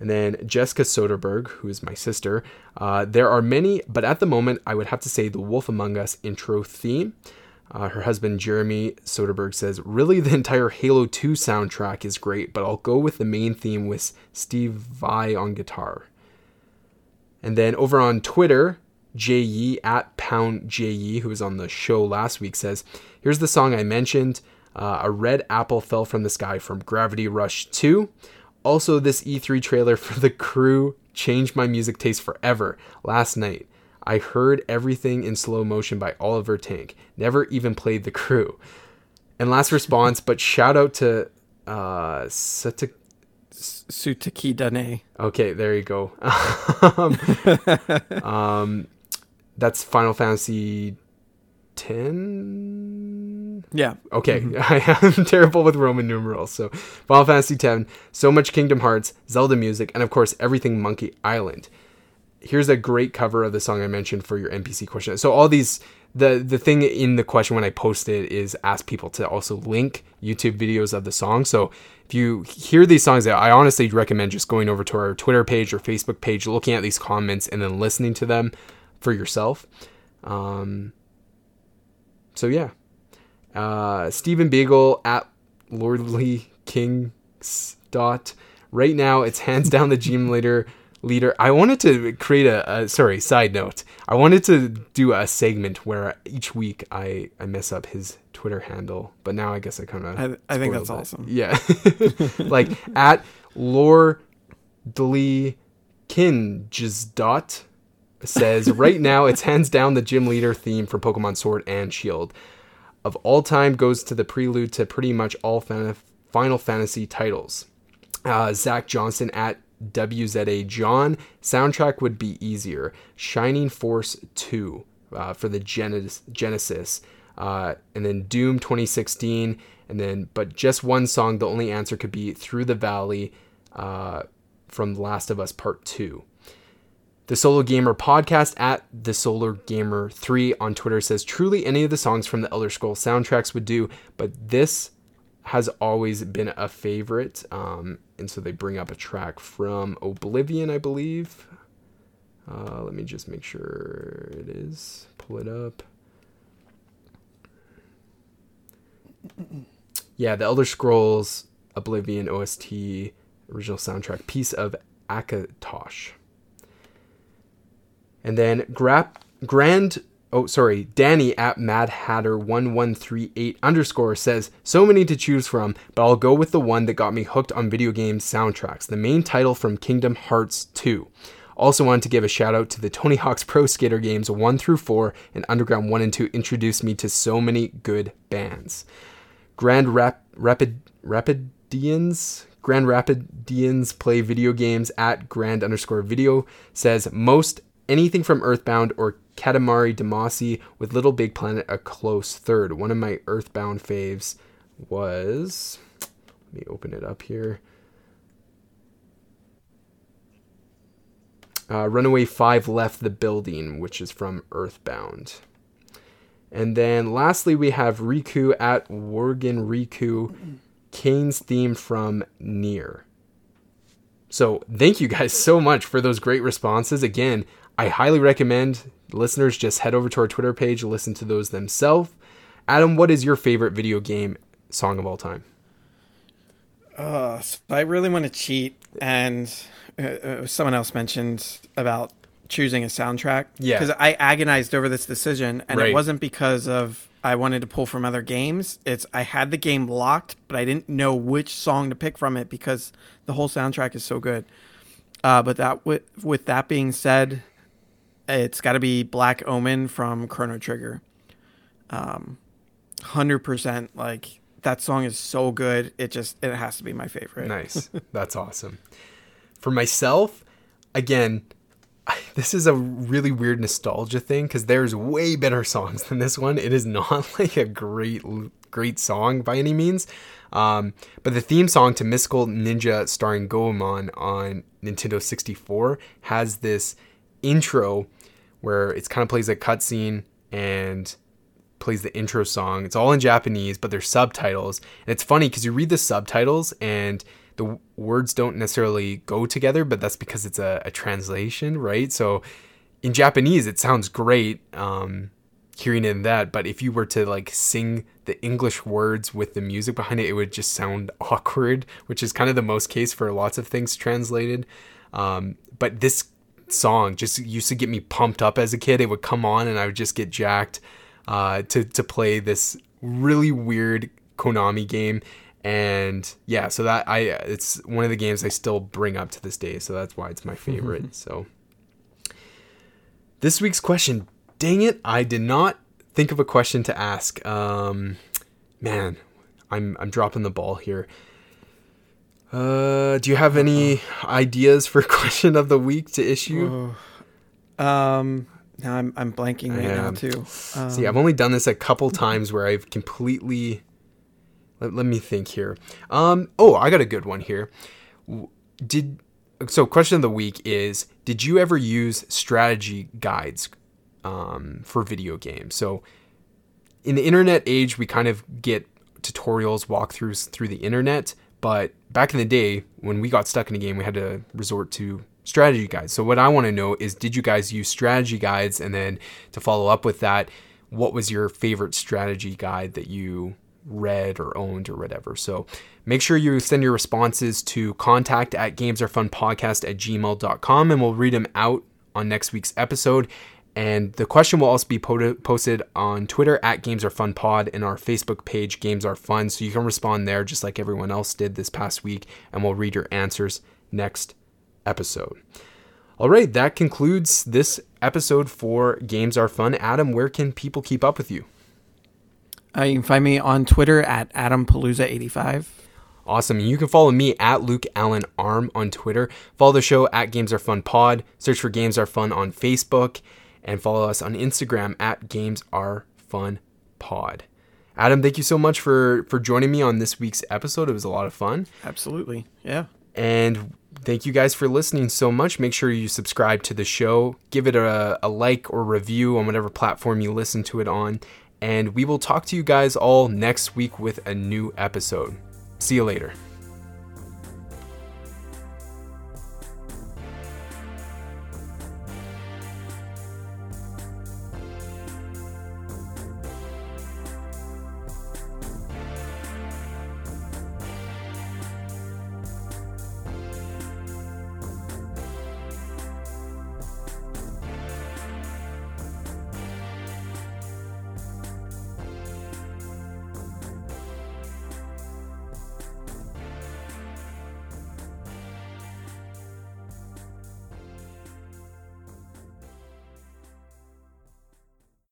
And then Jessica Soderberg, who is my sister. Uh, there are many, but at the moment, I would have to say the Wolf Among Us intro theme. Uh, her husband Jeremy Soderbergh says, "Really, the entire Halo 2 soundtrack is great, but I'll go with the main theme with Steve Vai on guitar." And then over on Twitter, JE at Pound JE, who was on the show last week, says, "Here's the song I mentioned. Uh, a red apple fell from the sky from Gravity Rush 2. Also, this E3 trailer for the crew changed my music taste forever. Last night, I heard everything in slow motion by Oliver Tank. Never even played the crew. And last response, but shout out to uh Sata- Sutaki Dane. Okay, there you go. um, um, that's Final Fantasy 10 Yeah. okay i am terrible with roman numerals so final fantasy 10 so much kingdom hearts zelda music and of course everything monkey island here's a great cover of the song i mentioned for your npc question so all these the the thing in the question when i post it is ask people to also link youtube videos of the song so if you hear these songs i honestly recommend just going over to our twitter page or facebook page looking at these comments and then listening to them for yourself um, so yeah, uh, Stephen Beagle at Lordly Kings dot. Right now, it's hands down the gym leader. Leader. I wanted to create a, a sorry side note. I wanted to do a segment where each week I I mess up his Twitter handle, but now I guess I kind of. I, I think that's awesome. Yeah, like at Kinges dot says right now it's hands down the gym leader theme for Pokemon Sword and Shield of all time goes to the prelude to pretty much all fan- Final Fantasy titles. Uh, Zach Johnson at WZA John soundtrack would be easier. Shining Force 2 uh, for the Genesis, Genesis. Uh, and then Doom 2016, and then but just one song. The only answer could be Through the Valley uh, from Last of Us Part Two. The Solo Gamer podcast at the Solo Gamer 3 on Twitter says truly any of the songs from the Elder Scrolls soundtracks would do, but this has always been a favorite. Um, and so they bring up a track from Oblivion, I believe. Uh, let me just make sure it is. Pull it up. Yeah, the Elder Scrolls Oblivion OST original soundtrack, Peace of Akatosh. And then Grand, oh, sorry, Danny at Mad Hatter 1138 underscore says, So many to choose from, but I'll go with the one that got me hooked on video game soundtracks, the main title from Kingdom Hearts 2. Also wanted to give a shout out to the Tony Hawk's Pro Skater games 1 through 4 and Underground 1 and 2 introduced me to so many good bands. Grand Rap, Rapid, Rapidians Grand Rapidians play video games at grand underscore video says most anything from Earthbound or Katamari Damacy with Little Big Planet a close third. One of my Earthbound faves was. Let me open it up here. Uh, Runaway 5 left the building, which is from Earthbound. And then lastly, we have Riku at Worgen Riku, Kainé's theme from NieR. So thank you guys so much for those great responses. Again, I highly recommend listeners just head over to our Twitter page, listen to those themselves. Adam, what is your favorite video game song of all time? Uh, so I really want to cheat, and uh, uh, someone else mentioned about choosing a soundtrack. Yeah. Because I agonized over this decision, and Right. it wasn't because of I wanted to pull from other games. It's I had the game locked, but I didn't know which song to pick from it because the whole soundtrack is so good. Uh, but that with with that being said, it's got to be Black Omen from Chrono Trigger. Um, hundred percent. Like that song is so good. It just it has to be my favorite. Nice. That's awesome. For myself, again, this is a really weird nostalgia thing because there's way better songs than this one. It is not like a great, great song by any means. Um, but the theme song to Mystical Ninja starring Goemon on Nintendo 64 has this intro where it's kind of plays a cutscene and plays the intro song. It's all in Japanese, but there's subtitles. And it's funny because you read the subtitles and the words don't necessarily go together, but that's because it's a, a translation, right? So in Japanese, it sounds great. Um, hearing in that. But if you were to like sing the English words with the music behind it, it would just sound awkward, which is kind of the most case for lots of things translated. Um, but this song just used to get me pumped up as a kid. It would come on and I would just get jacked uh, to to play this really weird Konami game. And yeah, so that I it's one of the games I still bring up to this day. So that's why it's my favorite. so this week's question, dang it, I did not think of a question to ask. Um, man, I'm I'm dropping the ball here. Uh, do you have any ideas for question of the week to issue? Oh. Um, now I'm I'm blanking right now too. Um, See, I've only done this a couple times where I've completely. Let, let me think here. Um, oh, I got a good one here. Did so? Question of the week is: Did you ever use strategy guides um, for video games? So, in the internet age, we kind of get tutorials, walkthroughs through the internet. But back in the day, when we got stuck in a game, we had to resort to strategy guides. So what I want to know is did you guys use strategy guides and then to follow up with that, what was your favorite strategy guide that you read or owned or whatever. So make sure you send your responses to contact at gamesarefunpodcast at gmail.com and we'll read them out on next week's episode. And the question will also be posted on Twitter at Games Are Fun Pod and our Facebook page Games Are Fun. So you can respond there just like everyone else did this past week, and we'll read your answers next episode. All right, that concludes this episode for Games Are Fun. Adam, where can people keep up with you? Uh, you can find me on Twitter at AdamPalooza85. Awesome. You can follow me at Luke Allen Arm on Twitter. Follow the show at Games Are Fun Pod. Search for Games Are Fun on Facebook and follow us on Instagram at Games Are Fun Pod. Adam, thank you so much for for joining me on this week's episode. It was a lot of fun. Absolutely. Yeah. And thank you guys for listening so much. Make sure you subscribe to the show, give it a, a like or review on whatever platform you listen to it on. And we will talk to you guys all next week with a new episode. See you later.